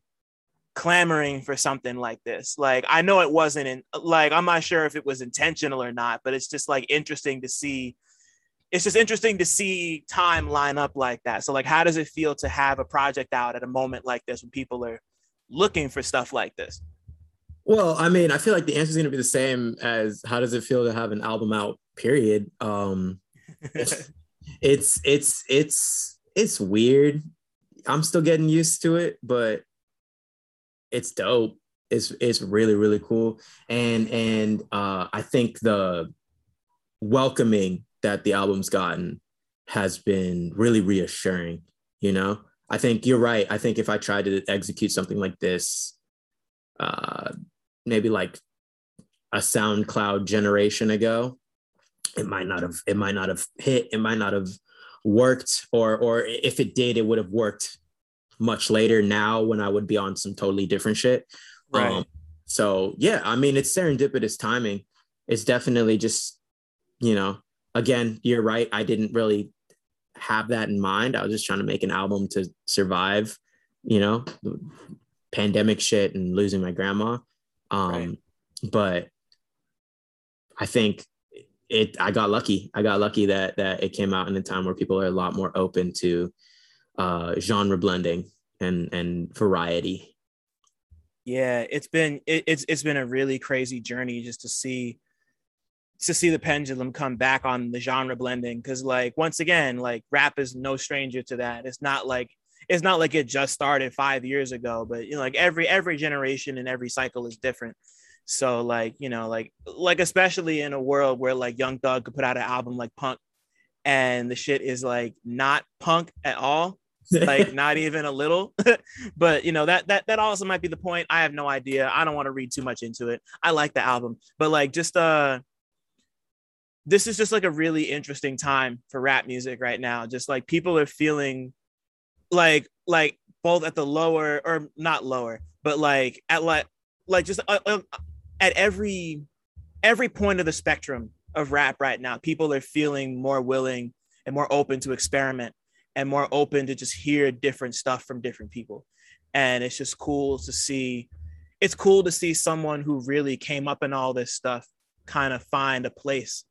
clamoring for something like this. Like I know it wasn't in like I'm not sure if it was intentional or not, but it's just like interesting to see it's just interesting to see time line up like that. So like how does it feel to have a project out at a moment like this when people are looking for stuff like this? Well, I mean, I feel like the answer is going to be the same as how does it feel to have an album out period. Um it's it's it's it's weird. I'm still getting used to it, but it's dope. It's it's really really cool, and and uh, I think the welcoming that the album's gotten has been really reassuring, you know? I think you're right. I think if I tried to execute something like this, uh, maybe like a SoundCloud generation ago, it might not have it might not have hit, it might not have worked, or or if it did, it would have worked much later now when I would be on some totally different shit. Right. Um, so yeah, I mean it's serendipitous timing. It's definitely just, you know, again, you're right. I didn't really have that in mind. I was just trying to make an album to survive, you know, pandemic shit and losing my grandma. Um, right. But I think it. I got lucky. I got lucky that that it came out in a time where people are a lot more open to uh, genre blending and and variety. Yeah, it's been it, it's it's been a really crazy journey just to see to see the pendulum come back on the genre blending. Because like once again like rap is no stranger to that. It's not like it's not like it just started five years ago but you know like every every generation and every cycle is different. So like you know like like especially in a world where like young thug could put out an album like punk and the shit is like not punk at all like not even a little. But you know that that that also might be the point. I have no idea. I don't want to read too much into it. I like the album. But like just uh this is just like a really interesting time for rap music right now. Just like people are feeling like like both at the lower or not lower, but like at like like just uh, uh, at every every point of the spectrum of rap right now, people are feeling more willing and more open to experiment and more open to just hear different stuff from different people. And it's just cool to see it's cool to see someone who really came up in all this stuff kind of find a place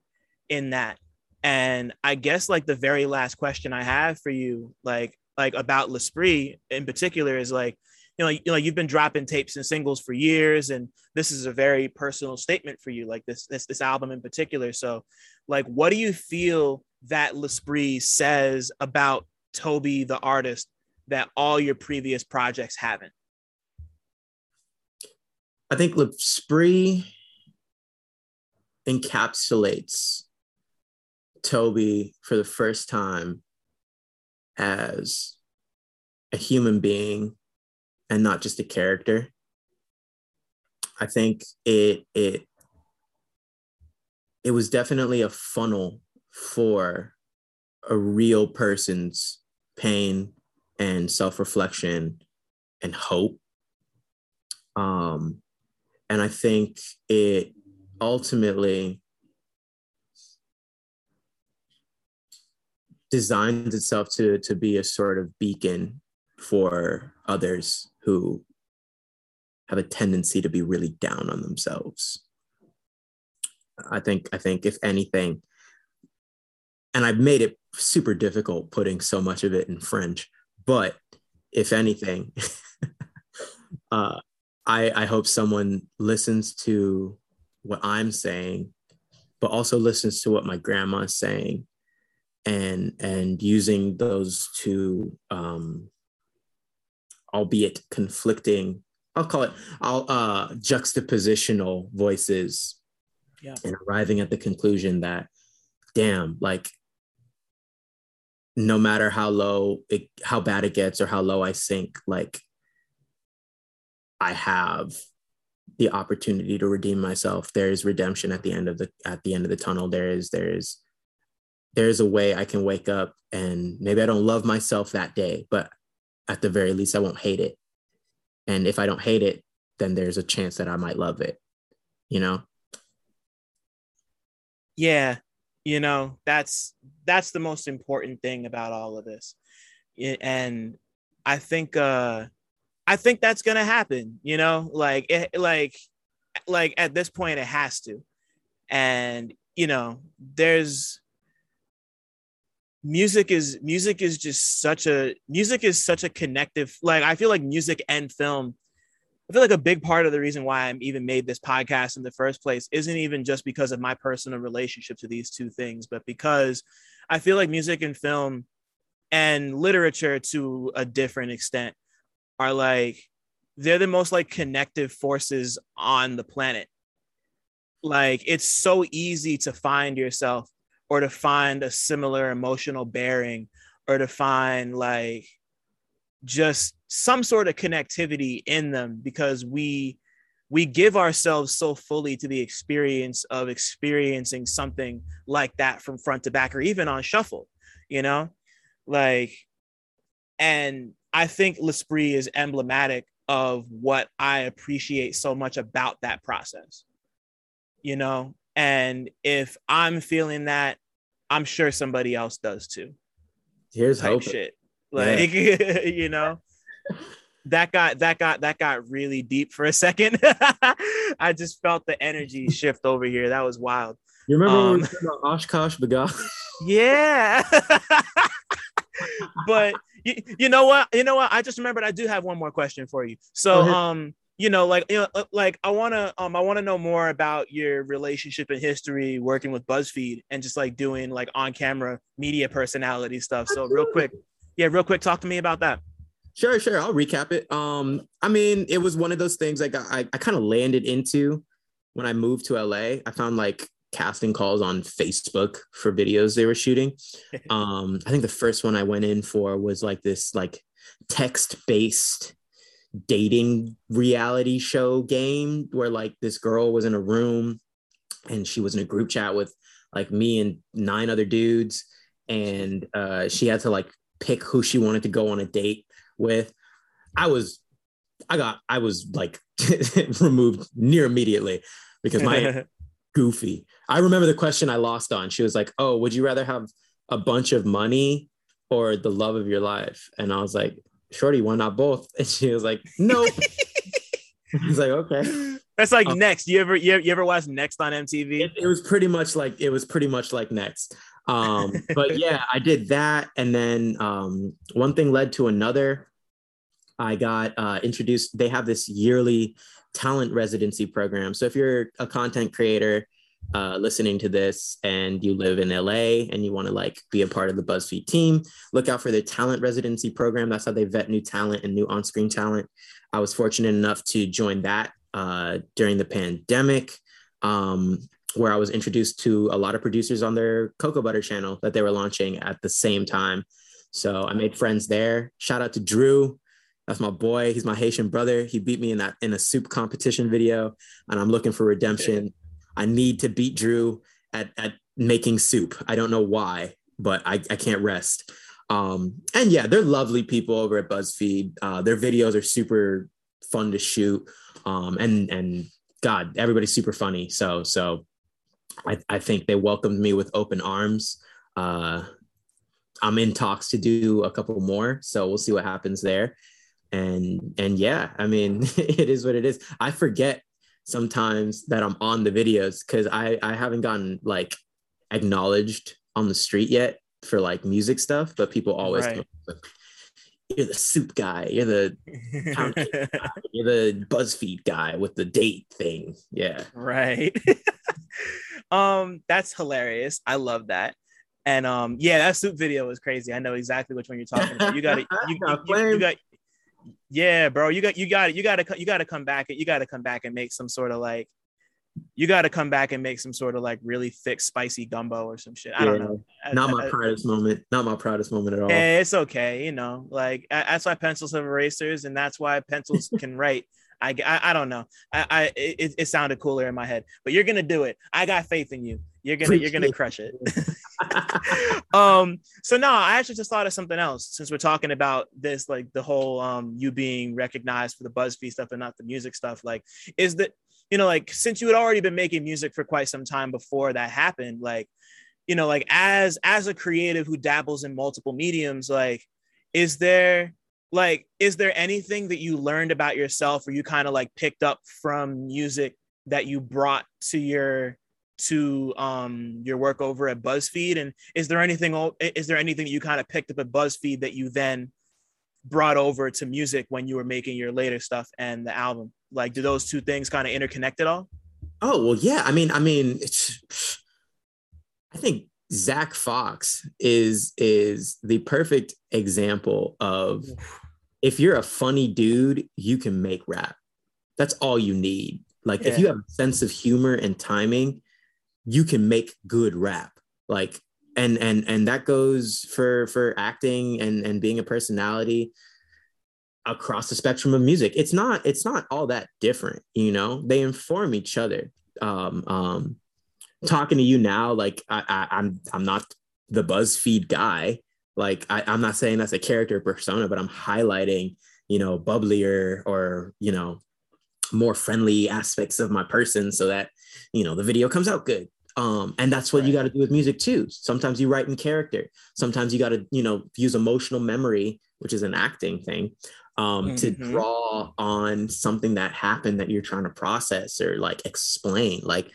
in that. And I guess like the very last question I have for you, like like about L'Esprit in particular, is like, you know, you know, you've been dropping tapes and singles for years, and this is a very personal statement for you, like this this this album in particular. So, like, what do you feel that L'Esprit says about Toby the artist that all your previous projects haven't? I think L'Esprit encapsulates Toby for the first time as a human being and not just a character. I think it it it was definitely a funnel for a real person's pain and self-reflection and hope. Um, and I think it ultimately designs itself to to be a sort of beacon for others who have a tendency to be really down on themselves. I think I think if anything, and I've made it super difficult putting so much of it in French, but if anything, uh, I I hope someone listens to what I'm saying, but also listens to what my grandma is saying and and using those two um albeit conflicting i'll call it i'll uh juxtapositional voices yeah. and arriving at the conclusion that damn like no matter how low it how bad it gets or how low i sink like i have the opportunity to redeem myself there is redemption at the end of the at the end of the tunnel there is there is there's a way I can wake up and maybe I don't love myself that day, but at the very least, I won't hate it. And if I don't hate it, then there's a chance that I might love it, you know? Yeah. You know, that's that's the most important thing about all of this. And I think uh I think that's to happen, you know? Like it like like at this point it has to. And you know, there's music is music is just such a music is such a connective like i feel like music and film i feel like a big part of the reason why i'm even made this podcast in the first place isn't even just because of my personal relationship to these two things but because i feel like music and film and literature to a different extent are like they're the most like connective forces on the planet. Like it's so easy to find yourself or to find a similar emotional bearing or to find like just some sort of connectivity in them because we we give ourselves so fully to the experience of experiencing something like that from front to back or even on shuffle you know? Like and i think l'esprit is emblematic of what i appreciate so much about that process you know? And if i'm feeling that i'm sure somebody else does too. Here's hope. shit like yeah. you know? That got that got that got really deep for a second. I just felt the energy shift over here. That was wild. You remember um, when we um, about OshKosh B'gosh yeah. But you, you know what? You know what? I just remembered i do have one more question for you. So um you know like you know uh, like i want to um i want to know more about your relationship and history working with buzzfeed and just like doing like on camera media personality stuff. So real quick yeah real quick talk to me about that. Sure sure. I'll recap it. Um i mean it was one of those things like i, I kind of landed into when i moved to la i found like casting calls on facebook for videos they were shooting. Um i think the first one i went in for was like this like text based dating reality show game where like this girl was in a room and she was in a group chat with like me and nine other dudes. And uh, she had to like pick who she wanted to go on a date with i was i got i was like removed near immediately because my goofy i remember the question i lost on she was like oh would you rather have a bunch of money or the love of your life and i was like Shorty, why not both? And she was like, Nope. I was like, okay. That's like um, next. You ever you, you ever watch Next on MTV? It, it, was pretty much like it was pretty much like Next. Um, but yeah, I did that, and then um, one thing led to another. I got uh, introduced. They have this yearly talent residency program. So if you're a content creator uh, listening to this and you live in LA and you want to like be a part of the BuzzFeed team, look out for the talent residency program. That's how they vet new talent and new on-screen talent. I was fortunate enough to join that uh, during the pandemic, um, where I was introduced to a lot of producers on their Cocoa Butter channel that they were launching at the same time. So I made friends there. Shout out to Drew. That's my boy. He's my Haitian brother. He beat me in that in a soup competition video, and I'm looking for redemption. I need to beat Drew at, at making soup. I don't know why, but I, I can't rest. Um, and yeah, they're lovely people over at BuzzFeed. Uh, their videos are super fun to shoot. Um, and and God, everybody's super funny. So so I, I think they welcomed me with open arms. Uh, I'm in talks to do a couple more, so we'll see what happens there. And and yeah, I mean, it is what it is. I forget sometimes that I'm on the videos because I I haven't gotten like acknowledged on the street yet for like music stuff, but people always right. You're the soup guy, you're the guy, you're the BuzzFeed guy with the date thing. Yeah. Right. um, that's hilarious. I love that. And um, yeah, that soup video was crazy. I know exactly which one you're talking about. You got it. You, you, you, you, got yeah, bro, you got you got it. You got to you got to come back. And you got to come back and make some sort of like you got to come back and make some sort of like really thick, spicy gumbo or some shit. I yeah, don't know. Not my I, proudest I, moment. Not my proudest moment at all. It's okay. You know, like that's why pencils have erasers, and that's why pencils can write. I, I, I don't know. I, I it, it sounded cooler in my head, but you're gonna do it. I got faith in you. You're gonna you're gonna crush it. um. So no, I actually just thought of something else since we're talking about this, like the whole um you being recognized for the BuzzFeed stuff and not the music stuff. Like, is that you know like since you had already been making music for quite some time before that happened, like you know like as as a creative who dabbles in multiple mediums, like is there like is there anything that you learned about yourself or you kind of like picked up from music that you brought to your to um your work over at BuzzFeed? And is there anything is there anything that you kind of picked up at BuzzFeed that you then brought over to music when you were making your later stuff and the album like do those two things kind of interconnect at all? Oh well yeah i mean i mean it's i think zach fox is is the perfect example of if you're a funny dude you can make rap. That's all you need. Like yeah. if you have a sense of humor and timing, you can make good rap. Like and and and that goes for for acting and and being a personality across the spectrum of music. It's not it's not all that different, you know. They inform each other. Um, um, talking to you now, like I, I, I'm I'm not the BuzzFeed guy. Like I, I'm not saying that's a character persona, but I'm highlighting, you know, bubblier or you know, more friendly aspects of my person so that you know the video comes out good. Um, and that's what right. you got to do with music too. Sometimes you write in character. Sometimes you got to, you know, use emotional memory, which is an acting thing, um, mm-hmm. to draw on something that happened that you're trying to process or like explain. Like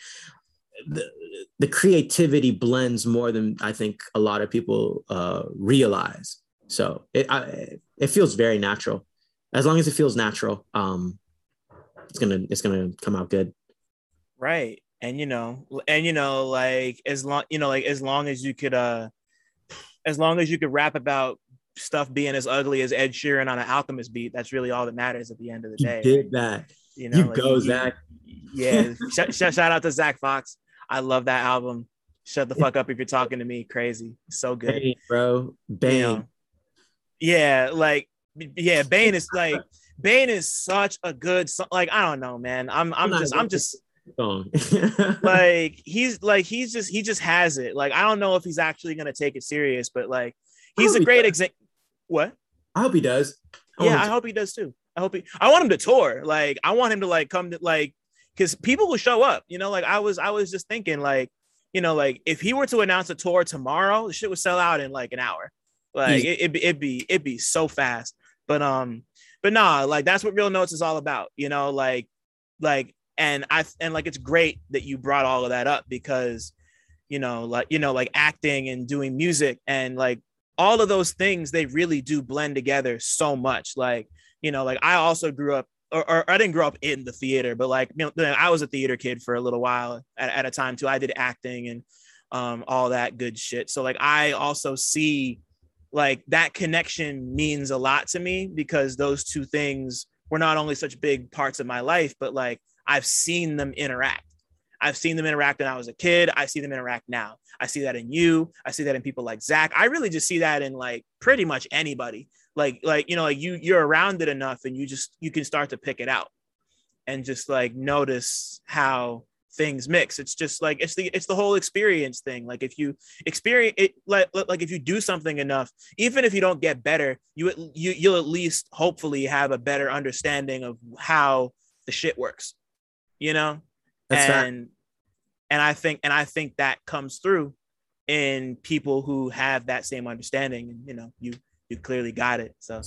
the, the creativity blends more than I think a lot of people uh, realize. So it I, it feels very natural. As long as it feels natural, um, it's gonna it's gonna come out good. Right, and you know, and you know, like as long you know, like as long as you could, uh, as long as you could rap about stuff being as ugly as Ed Sheeran on an Alchemist beat, that's really all that matters at the end of the day. You did that. You know, you like, go, Zach. Yeah. shout, shout out to Zach Fox. I love that album. Shut the fuck up if you're talking to me. Crazy. So good. Bane, bro. Bane. You know? Yeah, like yeah, Bane is like Bane is such a good song. Like, I don't know, man. I'm I'm, I'm just I'm just like he's like he's just he just has it. Like, I don't know if he's actually gonna take it serious, but like he's a great example. What? I hope he does. I yeah, I hope he does too. I hope he. I want him to tour. Like, I want him to like come to like, because people will show up. You know, like I was, I was just thinking, like, you know, like if he were to announce a tour tomorrow, the shit would sell out in like an hour. Like it, would be, it'd be, it'd be so fast. But um, but nah, like that's what Real Notes is all about. You know, like, like, and I and like it's great that you brought all of that up because, you know, like you know, like acting and doing music and like all of those things they really do blend together so much like you know like i also grew up or, or, I didn't grow up in the theater, but like you know, I was a theater kid for a little while at, at a time too. I did acting and um, all that good shit. So like I also see like that connection means a lot to me because those two things were not only such big parts of my life, but like I've seen them interact. I've seen them interact when I was a kid. I see them interact now. I see that in you. I see that in people like Zach. I really just see that in like pretty much anybody. Like, like, you know, like you, you're around it enough and you just, you can start to pick it out and just like notice how things mix. It's just like, it's the, it's the whole experience thing. Like if you experience it, like, like if you do something enough, even if you don't get better, you, you, you'll at least hopefully have a better understanding of how the shit works, you know? That's and and I think and I think that comes through in people who have that same understanding. And you know, you you clearly got it. So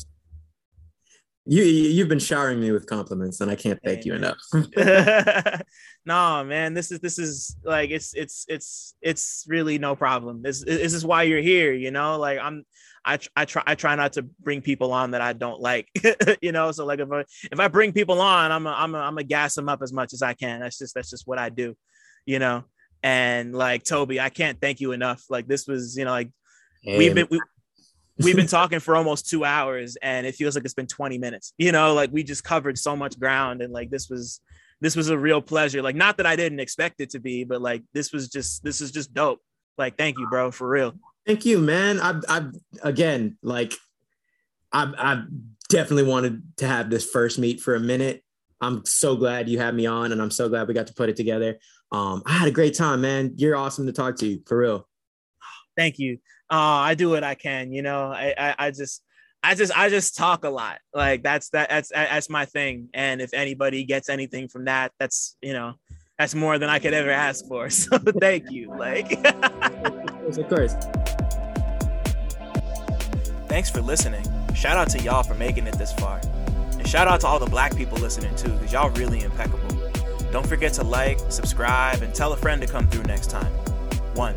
you you've been showering me with compliments and i can't thank you enough. No man this is this is like it's it's it's it's really no problem. This this is why you're here you know? Like i'm i, I try i try not to bring people on that i don't like you know? So like if i if i bring people on i'm a, i'm a, i'm a gas them up as much as i can. That's just that's just what i do you know? And like toby i can't thank you enough. Like this was you know like we've been we, we've been talking for almost two hours and it feels like it's been 20 minutes. You know like we just covered so much ground and like this was this was a real pleasure. Like not that i didn't expect it to be but like this was just this is just dope. Like thank you bro for real. Thank you man. I i again like i i definitely wanted to have this first meet for a minute. I'm so glad you had me on and i'm so glad we got to put it together. Um i had a great time man. You're awesome to talk to you for real. Thank you uh, I do what I can, you know. I, I, I just I just I just talk a lot. Like that's that that's that's my thing. And if anybody gets anything from that, that's you know, that's more than I could ever ask for. So thank you. Like of course. Thanks for listening. Shout out to y'all for making it this far. And shout out to all the black people listening too, because y'all really impeccable. Don't forget to like, subscribe, and tell a friend to come through next time. One.